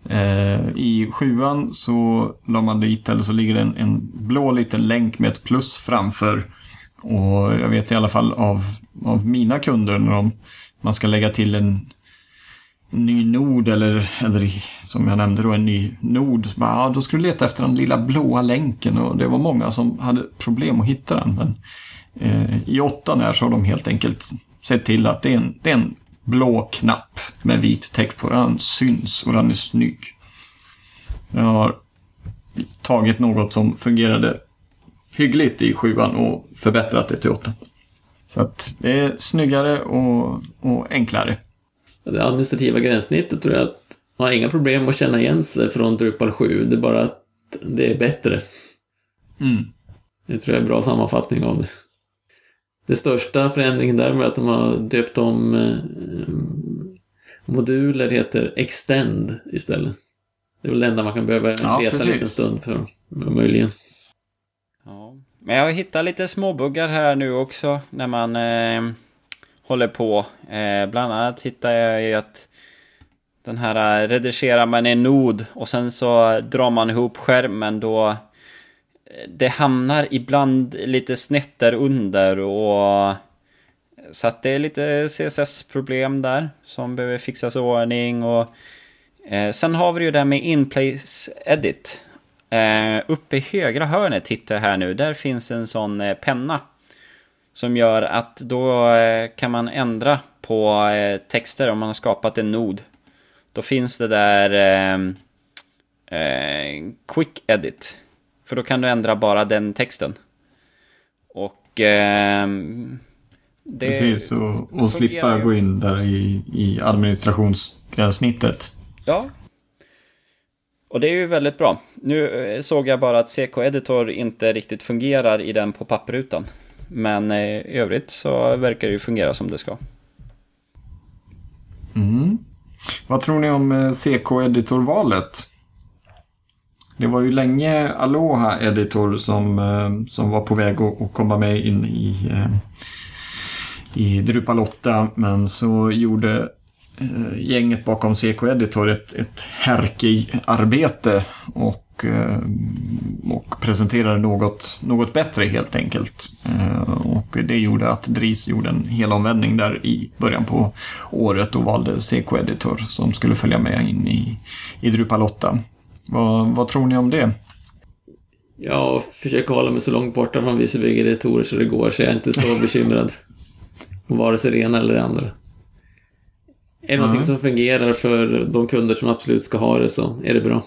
Eh, I sjuan så la man dit, eller så ligger det en, en blå liten länk med ett plus framför. Och jag vet i alla fall av, av mina kunder när de, man ska lägga till en ny nod eller, eller som jag nämnde då en ny nod. Bara, ja, då skulle du leta efter den lilla blåa länken och det var många som hade problem att hitta den. Men Eh, I åttan här så har de helt enkelt sett till att det är en, det är en blå knapp med vit text på. Den syns och den är snygg. Jag har tagit något som fungerade hyggligt i sjuan och förbättrat det till åttan. Så att det är snyggare och, och enklare. Det administrativa gränssnittet tror jag att man har inga problem att känna igen sig från Drupal 7. Det är bara att det är bättre. Mm. Det tror jag är en bra sammanfattning av det. Det största förändringen där med att de har döpt om eh, moduler heter Extend istället. Det är väl det enda man kan behöva ja, leta en liten stund för, möjligen. Ja. Men jag har hittat lite småbuggar här nu också när man eh, håller på. Eh, bland annat hittar jag ju att den här eh, redigerar man en nod och sen så drar man ihop skärmen då eh, det hamnar ibland lite snett där under och eh, så att det är lite CSS-problem där som behöver fixas i ordning och eh, sen har vi ju det här med inplace Edit. Eh, uppe i högra hörnet hittar jag här nu, där finns en sån eh, penna som gör att då eh, kan man ändra på eh, texter om man har skapat en nod. Då finns det där eh, Quick Edit för då kan du ändra bara den texten. Och... Eh, det Precis, och, och slippa gå in där i, i administrationsgränssnittet. Ja. Och det är ju väldigt bra. Nu eh, såg jag bara att CK-editor inte riktigt fungerar i den på papprutan. Men eh, i övrigt så verkar det ju fungera som det ska. Mm. Vad tror ni om eh, CK-editor-valet? Det var ju länge Aloha Editor som, eh, som var på väg att, komma med in i, i Drupal 8. Men så gjorde gänget bakom CK Editor ett, ett Herkey-arbete och, eh, och presenterade något, något bättre helt enkelt. Eh, och det gjorde att Dries gjorde en helomvändning där i början på året och valde CK Editor som skulle följa med in i, i Drupal 8. Vad, vad tror ni om det? Jag försöker hålla mig så långt borta från vissa editorer så det går, så jag är inte så bekymrad. Om vare sig det ena eller det andra. Är det mm. någonting som fungerar för de kunder som absolut ska ha det så är det bra.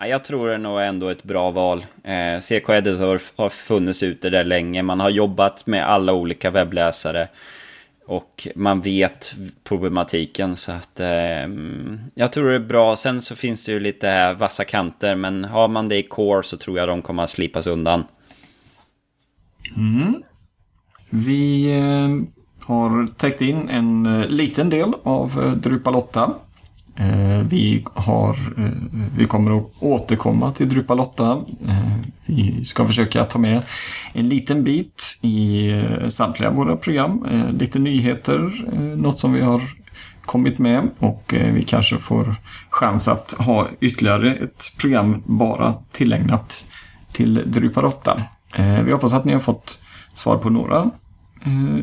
Jag tror det nog är ändå ett bra val. Eh, CK Editor har funnits ute där länge. Man har jobbat med alla olika webbläsare. Och man vet problematiken så att eh, jag tror det är bra. Sen så finns det ju lite vassa kanter men har man det i core så tror jag de kommer att slipas undan. Mm. Vi eh, har täckt in en eh, liten del av eh, Drupalotta. Drupal 8. Eh, vi, har, eh, vi kommer att återkomma till Drupal 8. Eh, vi ska försöka ta med en liten bit i samtliga våra program. Lite nyheter, något som vi har kommit med och vi kanske får chans att ha ytterligare ett program bara tillägnat till Drupal 8. Vi hoppas att ni har fått svar på några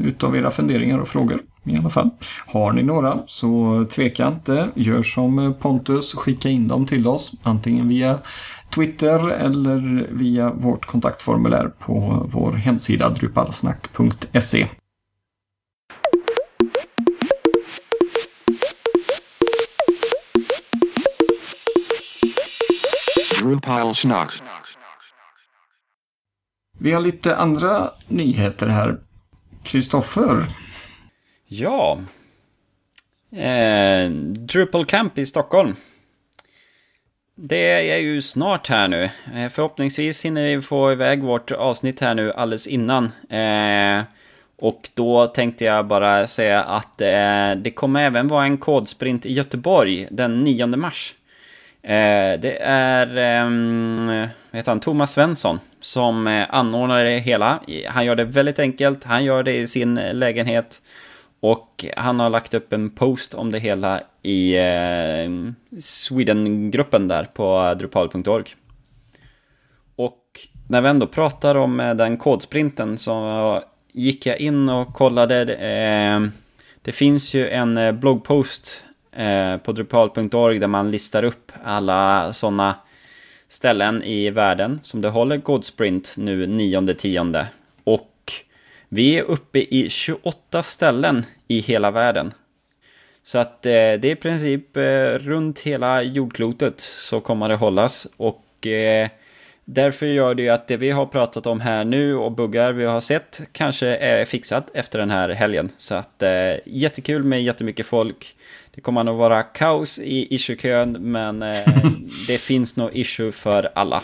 utav era funderingar och frågor i alla fall. Har ni några så tveka inte. Gör som Pontus, skicka in dem till oss. Antingen via Twitter eller via vårt kontaktformulär på vår hemsida drupalsnack.se. Vi har lite andra nyheter här. Kristoffer, Ja. Eh, Drupal Camp i Stockholm. Det är ju snart här nu. Eh, förhoppningsvis hinner vi få iväg vårt avsnitt här nu alldeles innan. Eh, och då tänkte jag bara säga att eh, det kommer även vara en kodsprint i Göteborg den 9 mars. Eh, det är eh, heter han, Thomas Svensson som eh, anordnar det hela. Han gör det väldigt enkelt. Han gör det i sin eh, lägenhet. Och han har lagt upp en post om det hela i eh, Sweden-gruppen där på drupal.org. Och när vi ändå pratar om eh, den kodsprinten så gick jag in och kollade. Det eh, finns ju en eh, bloggpost på drupal.org där man listar upp alla sådana ställen i världen som det håller kodsprint nu 9-10. Vi är uppe i 28 ställen i hela världen. Så att eh, det är i princip eh, runt hela jordklotet så kommer det hållas. Och eh, därför gör det ju att det vi har pratat om här nu och buggar vi har sett kanske är fixat efter den här helgen. Så att jättekul med jättemycket folk. Det kommer nog vara kaos i issue-kön men det finns nog issue för alla.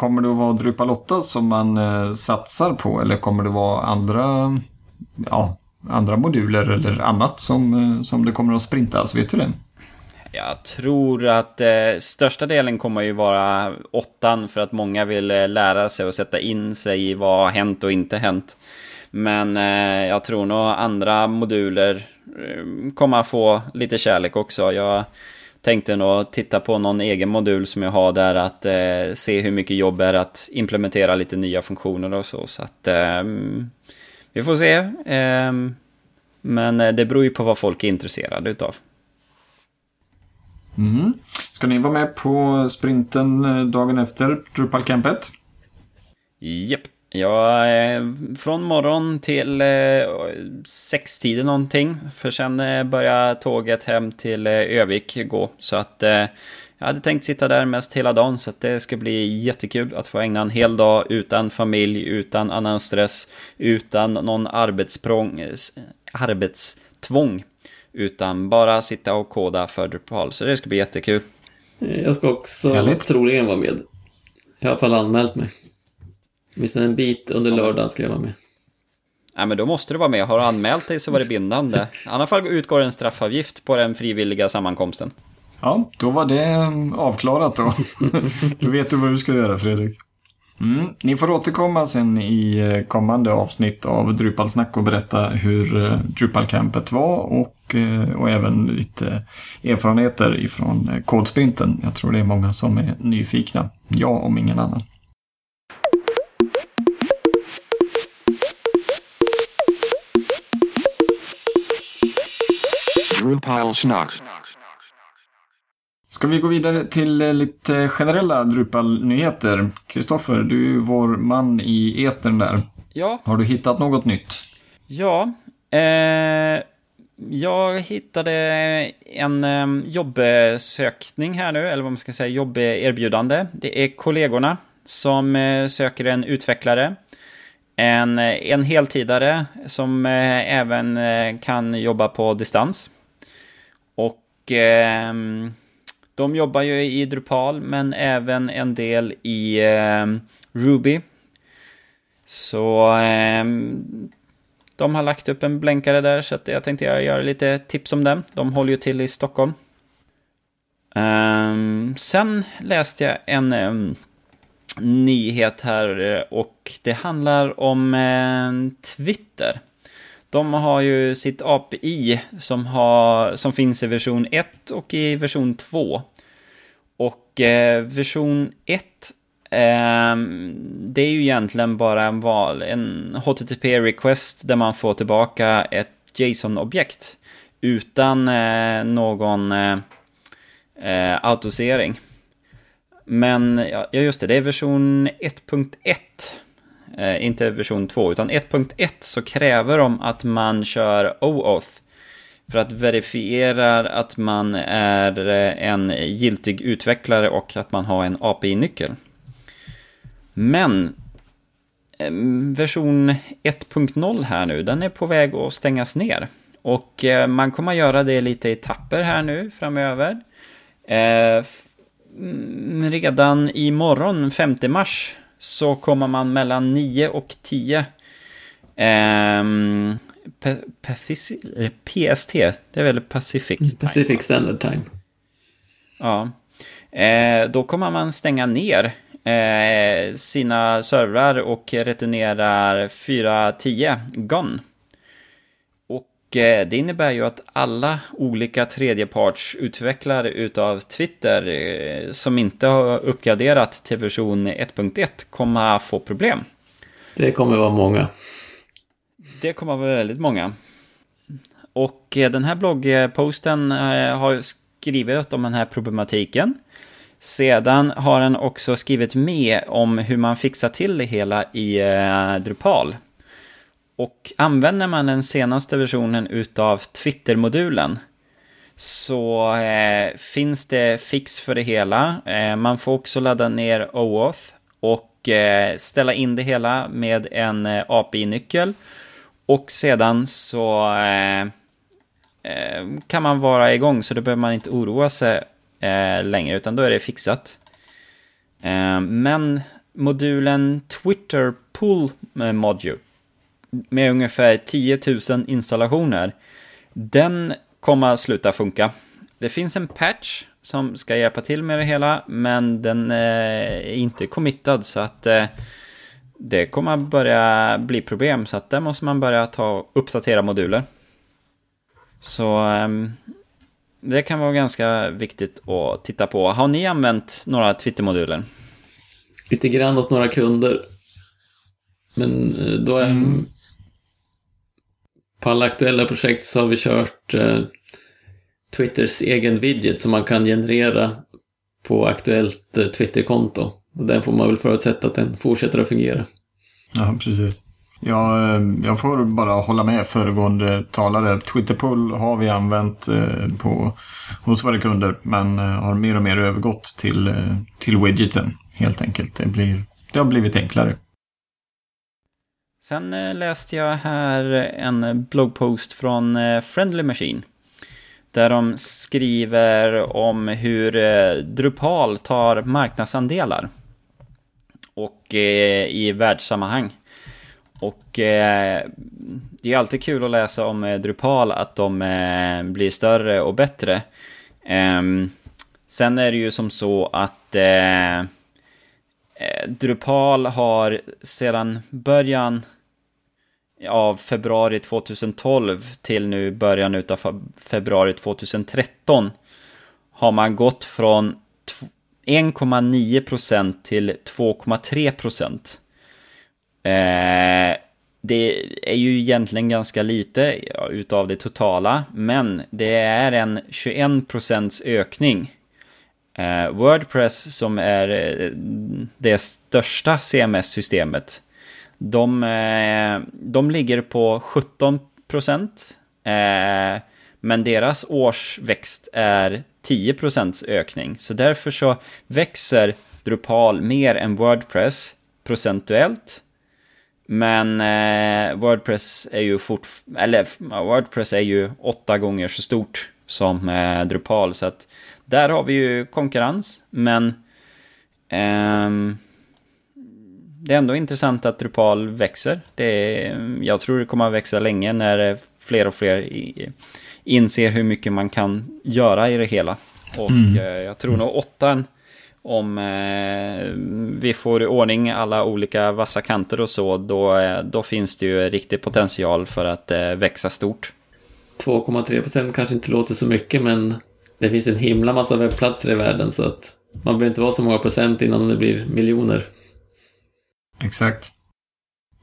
Kommer det att vara DrupaLotta som man eh, satsar på eller kommer det vara andra, ja, andra moduler eller annat som, eh, som det kommer att sprintas? Vet du det? Jag tror att eh, största delen kommer ju vara åttan för att många vill eh, lära sig och sätta in sig i vad har hänt och inte hänt. Men eh, jag tror nog andra moduler eh, kommer att få lite kärlek också. Jag tänkte nog titta på någon egen modul som jag har där att eh, se hur mycket jobb är att implementera lite nya funktioner och så. Så att eh, vi får se. Eh, men det beror ju på vad folk är intresserade utav. Mm. Ska ni vara med på sprinten eh, dagen efter Drupal-campet? Japp. Ja, från morgon till eh, sextiden någonting. För sen eh, börjar tåget hem till eh, Övik gå. Så att jag hade tänkt sitta där mest hela dagen. Så att det ska bli jättekul att få ägna en hel dag utan familj, utan annan stress, utan någon arbetsprång, arbetstvång. Utan bara sitta och koda för Drupal. Så det ska bli jättekul. Jag ska också Härligt. troligen vara med. Jag har i alla fall anmält mig. Åtminstone en bit under lördagen ska jag vara med. Ja, men då måste du vara med. Har du anmält dig så var det bindande. I annat fall utgår en straffavgift på den frivilliga sammankomsten. Ja, då var det mm, avklarat då. då vet du vad du ska göra, Fredrik. Mm. Ni får återkomma sen i eh, kommande avsnitt av Drupalsnack och berätta hur eh, Drupalcampet var och, eh, och även lite erfarenheter ifrån kodsprinten. Jag tror det är många som är nyfikna. Jag om ingen annan. Drupalsnack. Ska vi gå vidare till eh, lite generella Drupal-nyheter? Kristoffer, du är ju vår man i etern där. Ja. Har du hittat något nytt? Ja. Eh, jag hittade en eh, jobbsökning här nu, eller vad man ska säga, jobberbjudande. Det är kollegorna som eh, söker en utvecklare. En, en heltidare som eh, även eh, kan jobba på distans. Och de jobbar ju i Drupal, men även en del i eh, Ruby. Så eh, de har lagt upp en blänkare där, så att jag tänkte jag göra lite tips om den. De håller ju till i Stockholm. Ehm, sen läste jag en ehm, nyhet här eh, och det handlar om eh, Twitter. De har ju sitt API som, har, som finns i version 1 och i version 2. Och eh, version 1 eh, det är ju egentligen bara en, val, en HTTP-request där man får tillbaka ett JSON-objekt utan eh, någon eh, eh autosering. Men ja, just det, det är version 1.1 eh, inte version 2, utan 1.1 så kräver de att man kör OAuth för att verifiera att man är eh, en giltig utvecklare och att man har en API-nyckel. Men eh, version 1.0 här nu, den är på väg att stängas ner. Och eh, man kommer att göra det lite i etapper här nu framöver. Eh, mm, redan imorgon, 5 mars, så kommer man mellan 9 och 10 ehm, PST, det är väl Pacific Time? Pacific Standard Time. Ja. Eh, då kommer man stänga ner eh, sina servrar och returnerar 4.10 GON. Eh, det innebär ju att alla olika tredjepartsutvecklare utav Twitter eh, som inte har uppgraderat till version 1.1 kommer få problem. Det kommer vara många. Det kommer vara väldigt många. Och eh, den här bloggposten har skrivit om den här problematiken. Sedan har den också skrivit med om hur man fixar till det hela i Drupal. Och använder man den senaste versionen utav Twitter-modulen så eh, finns det fix för det hela. Eh, man får också ladda ner OAuth och eh, ställa in det hela med en eh, API-nyckel. Och sedan så eh, eh, kan man vara igång så då behöver man inte oroa sig eh, längre utan då är det fixat. Eh, men modulen Twitter Pull eh, Module med ungefär 10 000 installationer den kommer att sluta funka. Det finns en patch som ska hjälpa till med det hela men den är inte committad så att eh, det kommer att börja bli problem så att där måste man börja ta uppdatera moduler. Så um, det kan vara ganska viktigt att titta på. Har ni använt några Twitter-moduler? Lite grann åt några kunder. Men eh, då är mm. På alla aktuella projekt så har vi kört eh, Twitters egen widget som man kan generera på aktuellt eh, Twitterkonto. Och den får man väl förutsätta att den fortsätter att fungera. Ja, precis. Ja, eh, jag får bara hålla med föregående talare. Twitterpull har vi använt eh, på, hos våra kunder men eh, har mer och mer övergått till, eh, till widgeten helt enkelt. Det, blir, det har blivit enklare. Sen eh, läste jag här en bloggpost från eh, Friendly Machine. Där de skriver om hur eh, Drupal tar marknadsandelar. Och i världssammanhang. Och eh, det är alltid kul att läsa om eh, Drupal, att de eh, blir större och bättre. Ehm, sen är det ju som så att Drupal har sedan början av februari 2012 till nu början av februari 2013 har man gått från 1,9% till 2,3%. Eh, det är ju egentligen ganska lite utav det totala, men det är en 21% ökning. Eh, Wordpress som är eh, det största CMS-systemet, de, eh, de ligger på 17%. Eh, men deras årsväxt är 10% ökning. Så därför så växer Drupal mer än Wordpress procentuellt. Men eh, Wordpress är ju fort, eller Wordpress är ju åtta gånger så stort som eh, Drupal. Så att där har vi ju konkurrens. Men ehm, det är ändå intressant att Drupal växer. Det är, jag tror det kommer att växa länge när fler och fler inser hur mycket man kan göra i det hela. Och mm. Eh, jag tror nog åttan, om eh, vi får i ordning alla olika vassa kanter och så, då, eh, då finns det ju riktig potential för att eh, växa stort. 2,3 procent kanske inte låter så mycket, men det finns en himla massa webbplatser i världen så att man behöver inte vara så många procent innan det blir miljoner. Exakt.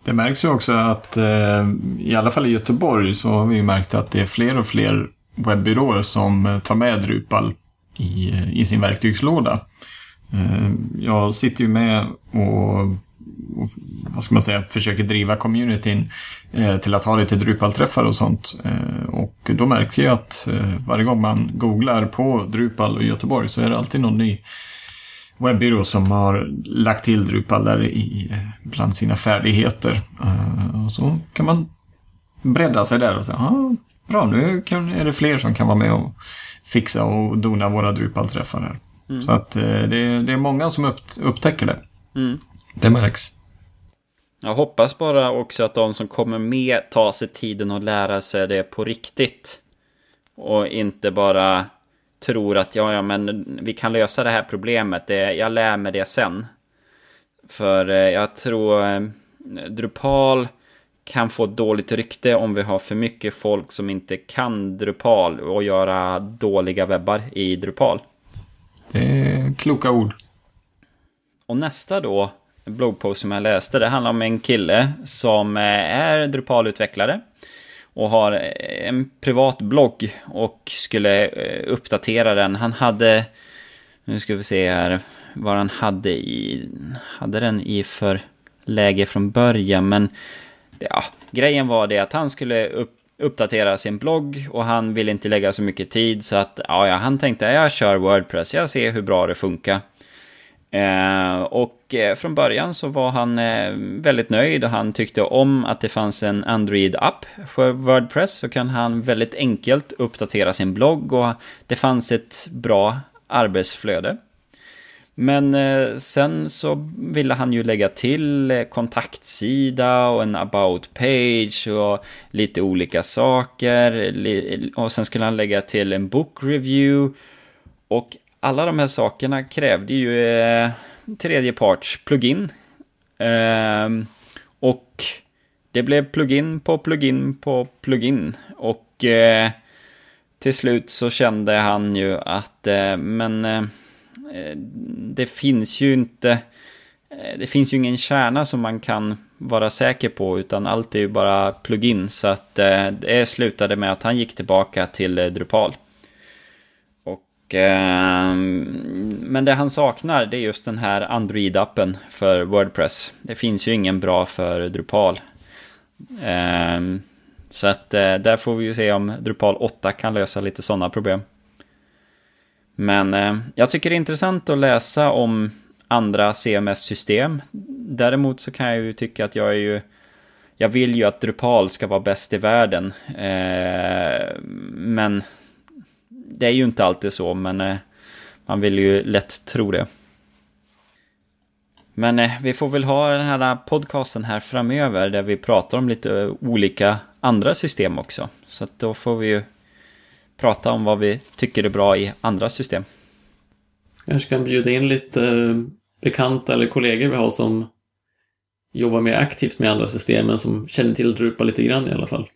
Det märks ju också att eh, i alla fall i Göteborg så har vi ju märkt att det är fler och fler webbyråer som eh, tar med Drupal i, eh, i sin verktygslåda. Jag sitter ju med och, och vad ska man säga, försöker driva communityn till att ha lite Drupal-träffar och sånt. Och då märker jag att varje gång man googlar på Drupal och Göteborg så är det alltid någon ny webbyrå som har lagt till Drupal i, bland sina färdigheter. Uh, och så kan man bredda sig där och säga, ah, bra nu kan, är det fler som kan vara med och fixa och dona våra Drupal-träffar här. Mm. Så att uh, det, det, är många som upp, upptäcker det. Mm. Det märks. Jag hoppas bara också att de som kommer med tar sig tiden att lära sig det på riktigt. Och inte bara tror att ja, ja, men vi kan lösa det här problemet. Det, jag lär mig det sen. För eh, jag tror eh, Drupal kan få dåligt rykte om vi har för mycket folk som inte kan Drupal och göra dåliga webbar i Drupal. Det är kloka ord. Och nästa då, bloggpost som jag läste, det handlar om en kille som eh, är Drupal-utvecklare och har eh, en privat blogg och skulle eh, uppdatera den. Han hade, nu ska vi se här, vad han hade i, hade den i för läge från början, men ja, grejen var det att han skulle upp, uppdatera sin blogg och han ville inte lägga så mycket tid så att ja, ja han tänkte jag kör Wordpress, jag ser hur bra det funkar. Eh, och eh, från början så var han eh, väldigt nöjd och han tyckte om att det fanns en Android-app för Wordpress så kan han väldigt enkelt uppdatera sin blogg och det fanns ett bra arbetsflöde. Men eh, sen så ville han ju lägga till eh, kontaktsida och en about page och lite olika saker. Och sen skulle han lägga till en book review. Och alla de här sakerna krävde ju eh, tredjeparts plugin. Eh, och det blev plugin på plugin på plugin. Och eh, till slut så kände han ju att, eh, men eh, eh, det finns ju inte, eh, det finns ju ingen kärna som man kan vara säker på, utan allt är ju bara plugin. Så att det slutade med att han gick tillbaka till Drupal. Eh, men det han saknar det är just den här Android-appen för Wordpress. Det finns ju ingen bra för Drupal. Eh, så att eh, där får vi ju se om Drupal 8 kan lösa lite sådana problem. Men eh, jag tycker det är intressant att läsa om andra CMS-system. Däremot så kan jag ju tycka att jag är ju jag vill ju att Drupal ska vara bäst i världen. Eh, men det är ju inte alltid så, men eh, man vill ju lätt tro det. Men eh, vi får väl ha den här podcasten här framöver där vi pratar om lite olika andra system också. Så att då får vi ju prata om vad vi tycker är bra i andra system. Kanske kan bjuda in lite bekanta eller kollegor vi har som jobbar mer aktivt med andra system, men som känner till Drupal lite grann i alla fall.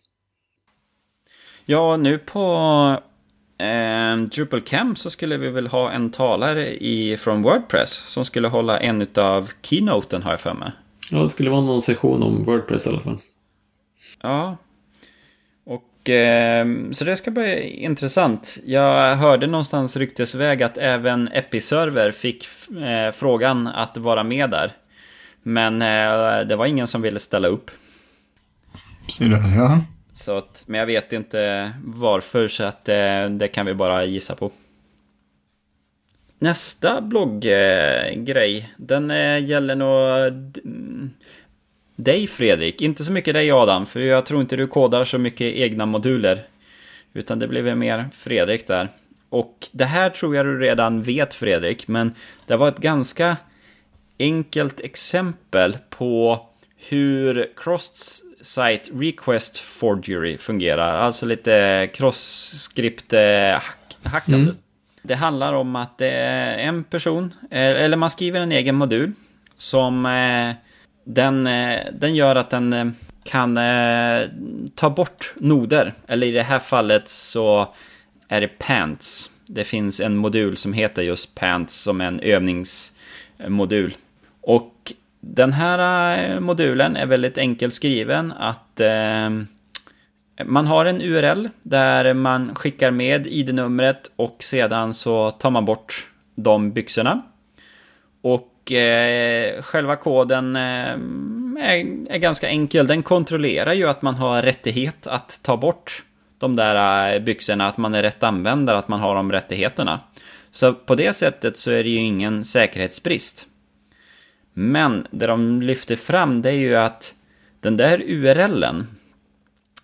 Ja, nu på eh, Drupal Camp så skulle vi väl ha en talare i, från Wordpress som skulle hålla en av keynoten har jag för mig. Ja, det skulle vara någon session om Wordpress i alla fall. Ja. Och eh, så det ska bli intressant. Jag hörde någonstans ryktesväg att även Episerver fick eh, frågan att vara med där. Men eh, det var ingen som ville ställa upp. Ser du, ja. Så att, men jag vet inte varför, så att eh, det kan vi bara gissa på. Nästa blogggrej, den eh, gäller nog mm, dig Fredrik. Inte så mycket dig Adam, för jag tror inte du kodar så mycket egna moduler. Utan det blev mer Fredrik där. Och det här tror jag du redan vet Fredrik, men det var ett ganska enkelt exempel på hur Crosts cross-site request forgery fungerar. Alltså lite cross-script-hackande. Mm. Det handlar om att det är en person, eller man skriver en egen modul som eh, den, eh, den gör att den eh, kan ta bort noder. Eller i det här fallet så är det pants. Det finns en modul som heter just pants som en övningsmodul. Och den här eh, modulen är väldigt enkelt skriven att eh, man har en URL där man skickar med ID-numret och sedan så tar man bort de byxorna. Och eh, själva koden eh, är, är, ganska enkel. Den kontrollerar ju att man har rättighet att ta bort de där eh, byxorna, att man är rätt användare, att man har de rättigheterna. Så på det sättet så är det ju ingen säkerhetsbrist. Men det de lyfter fram det är ju att den där URLen,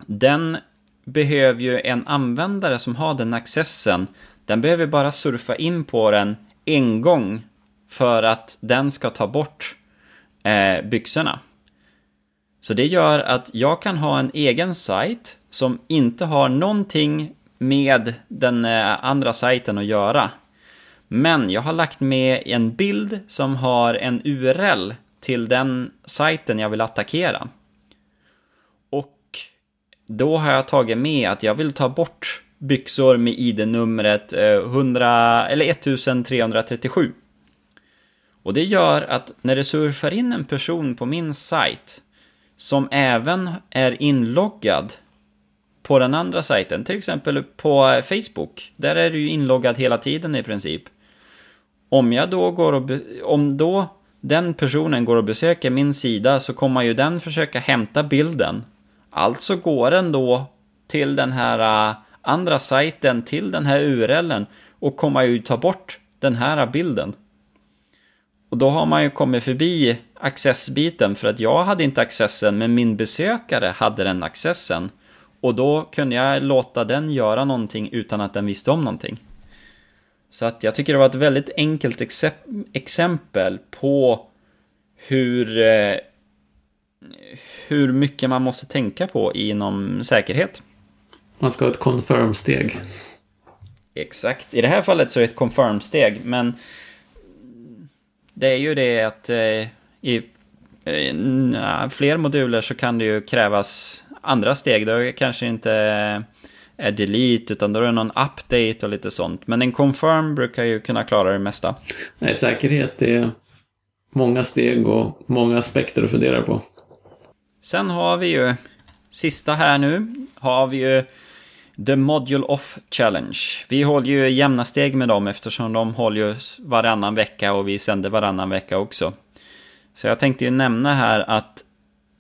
den behöver ju en användare som har den accessen, den behöver bara surfa in på den en gång för att den ska ta bort eh, byxorna. Så det gör att jag kan ha en egen sajt som inte har någonting med den eh, andra sajten att göra. Men jag har lagt med en bild som har en URL till den sajten jag vill attackera. Och då har jag tagit med att jag vill ta bort byxor med ID-numret 100, eh, eller 1337. Och det gör att när det surfar in en person på min sajt som även är inloggad på den andra sajten, till exempel på Facebook, där är du ju inloggad hela tiden i princip. Om jag då går och om då den personen går och besöker min sida så kommer ju den försöka hämta bilden. Alltså går den då till den här äh, andra sajten, till den här URLen och kommer ju ta bort den här bilden. Och då har man ju kommit förbi accessbiten för att jag hade inte accessen men min besökare hade den accessen. Och då kunde jag låta den göra någonting utan att den visste om någonting. Så att jag tycker det var ett väldigt enkelt exempel på hur, eh, hur mycket man måste tänka på inom säkerhet. Man ska ha ett confirm-steg. Exakt. I det här fallet så är det ett confirm-steg, men det är ju det att eh, i eh, fler moduler så kan det ju krävas andra steg. Då kanske inte är delete, utan då är det någon update och lite sånt. Men en confirm brukar ju kunna klara det mesta. Nej, säkerhet är många steg och många aspekter att fundera på. Sen har vi ju, sista här nu, har vi ju The Module Off Challenge. Vi håller ju jämna steg med dem eftersom de håller ju varannan vecka och vi sänder varannan vecka också. Så jag tänkte ju nämna här att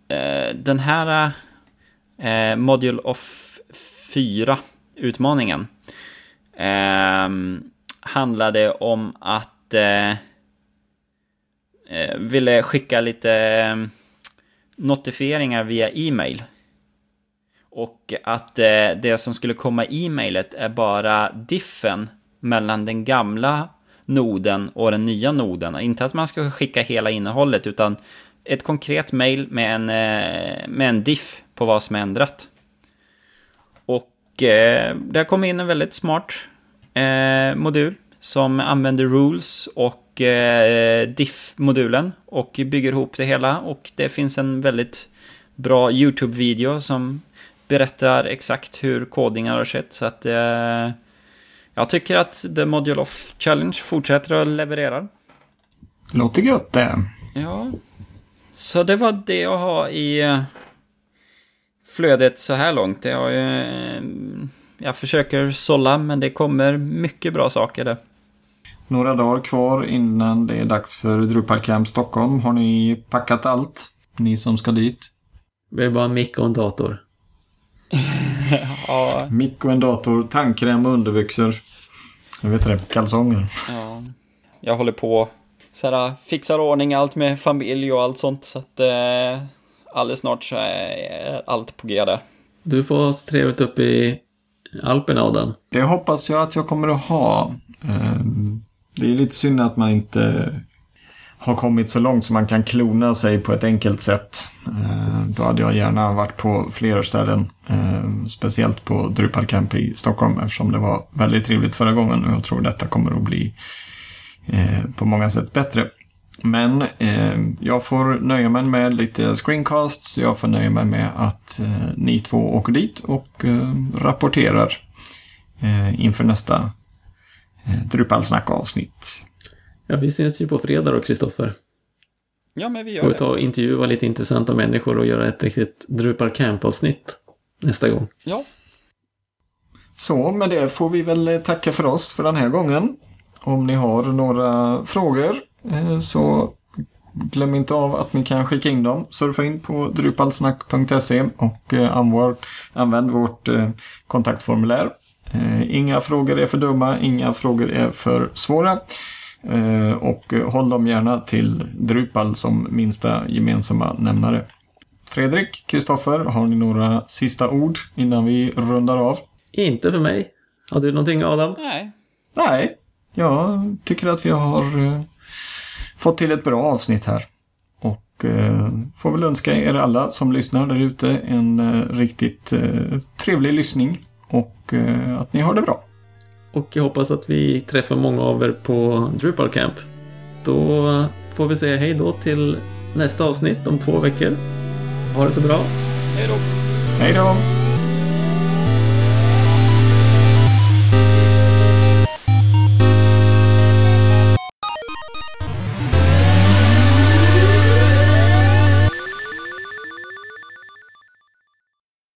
eh, den här eh, Module Off 4, utmaningen, eh, handlade om att eh, eh ville skicka lite eh, notifieringar via e-mail. Och att eh, det som skulle komma i e-mailet är bara diffen mellan den gamla noden och den nya noden. Inte att man ska skicka hela innehållet utan ett konkret mail med en, eh, med en diff på vad som är ändrat. Eh, det har kommit in en väldigt smart eh, modul som använder rules och eh, diff-modulen och bygger ihop det hela. Och det finns en väldigt bra YouTube-video som berättar exakt hur kodningen har skett. Så att eh, jag tycker att The Module of Challenge fortsätter att leverera. Låter gött det. Ja. Så det var det jag har i eh, flödet så här långt. Jag, eh, jag försöker sålla, men det kommer mycket bra saker där. Några dagar kvar innan det är dags för Drupal Camp Stockholm. Har ni packat allt? Ni som ska dit? Vi har bara en mick och en dator. Ja, Mick och en dator, tandkräm och underbyxor. Jag vet det, kalsonger. ja. Jag håller på så här, fixar ordning allt med familj och allt sånt. Så att eh, alldeles snart så är allt på G där. Du får ha trevligt uppe i Alperna, Adam. Det hoppas jag att jag kommer att ha. Ehm, Det är lite synd att man inte har kommit så långt så man kan klona sig på ett enkelt sätt. Ehm, Då hade jag gärna varit på flera ställen. ehm, Speciellt på Drupal Camp i Stockholm eftersom det var väldigt trevligt förra gången och jag tror detta kommer att bli eh, på många sätt bättre. Men eh, jag får nöja mig med lite screencasts. Jag får nöja mig med att eh, ni två åker dit och eh, rapporterar eh, inför nästa eh, Drupalsnack-avsnitt. Ja, vi syns ju på fredag då, Kristoffer. Ja, men vi Får gör vi det. ta och intervjua lite intressanta människor och göra ett riktigt Drupal Camp-avsnitt nästa gång. Ja, Så med det får vi väl tacka för oss för den här gången. Om ni har några frågor så glöm inte av att ni kan skicka in dem. Surfa in på drupalsnack.se och eh, använd, vårt eh, kontaktformulär. Eh, Inga frågor är för dumma, inga frågor är för svåra. Eh, Och eh, håll dem gärna till Drupal som minsta gemensamma nämnare. Fredrik, Kristoffer, har ni några sista ord innan vi rundar av? Inte för mig. Har du någonting, Adam? nej. Nej, jag tycker att vi har eh, fått till ett bra avsnitt här. Och eh, får väl önska er alla som lyssnar där ute en eh, riktigt eh, trevlig lyssning och eh, att ni har det bra. Och jag hoppas att vi träffar många av er på Drupal Camp. Då får vi säga hej då till nästa avsnitt om två veckor. Ha det så bra. Hej då. Hej då!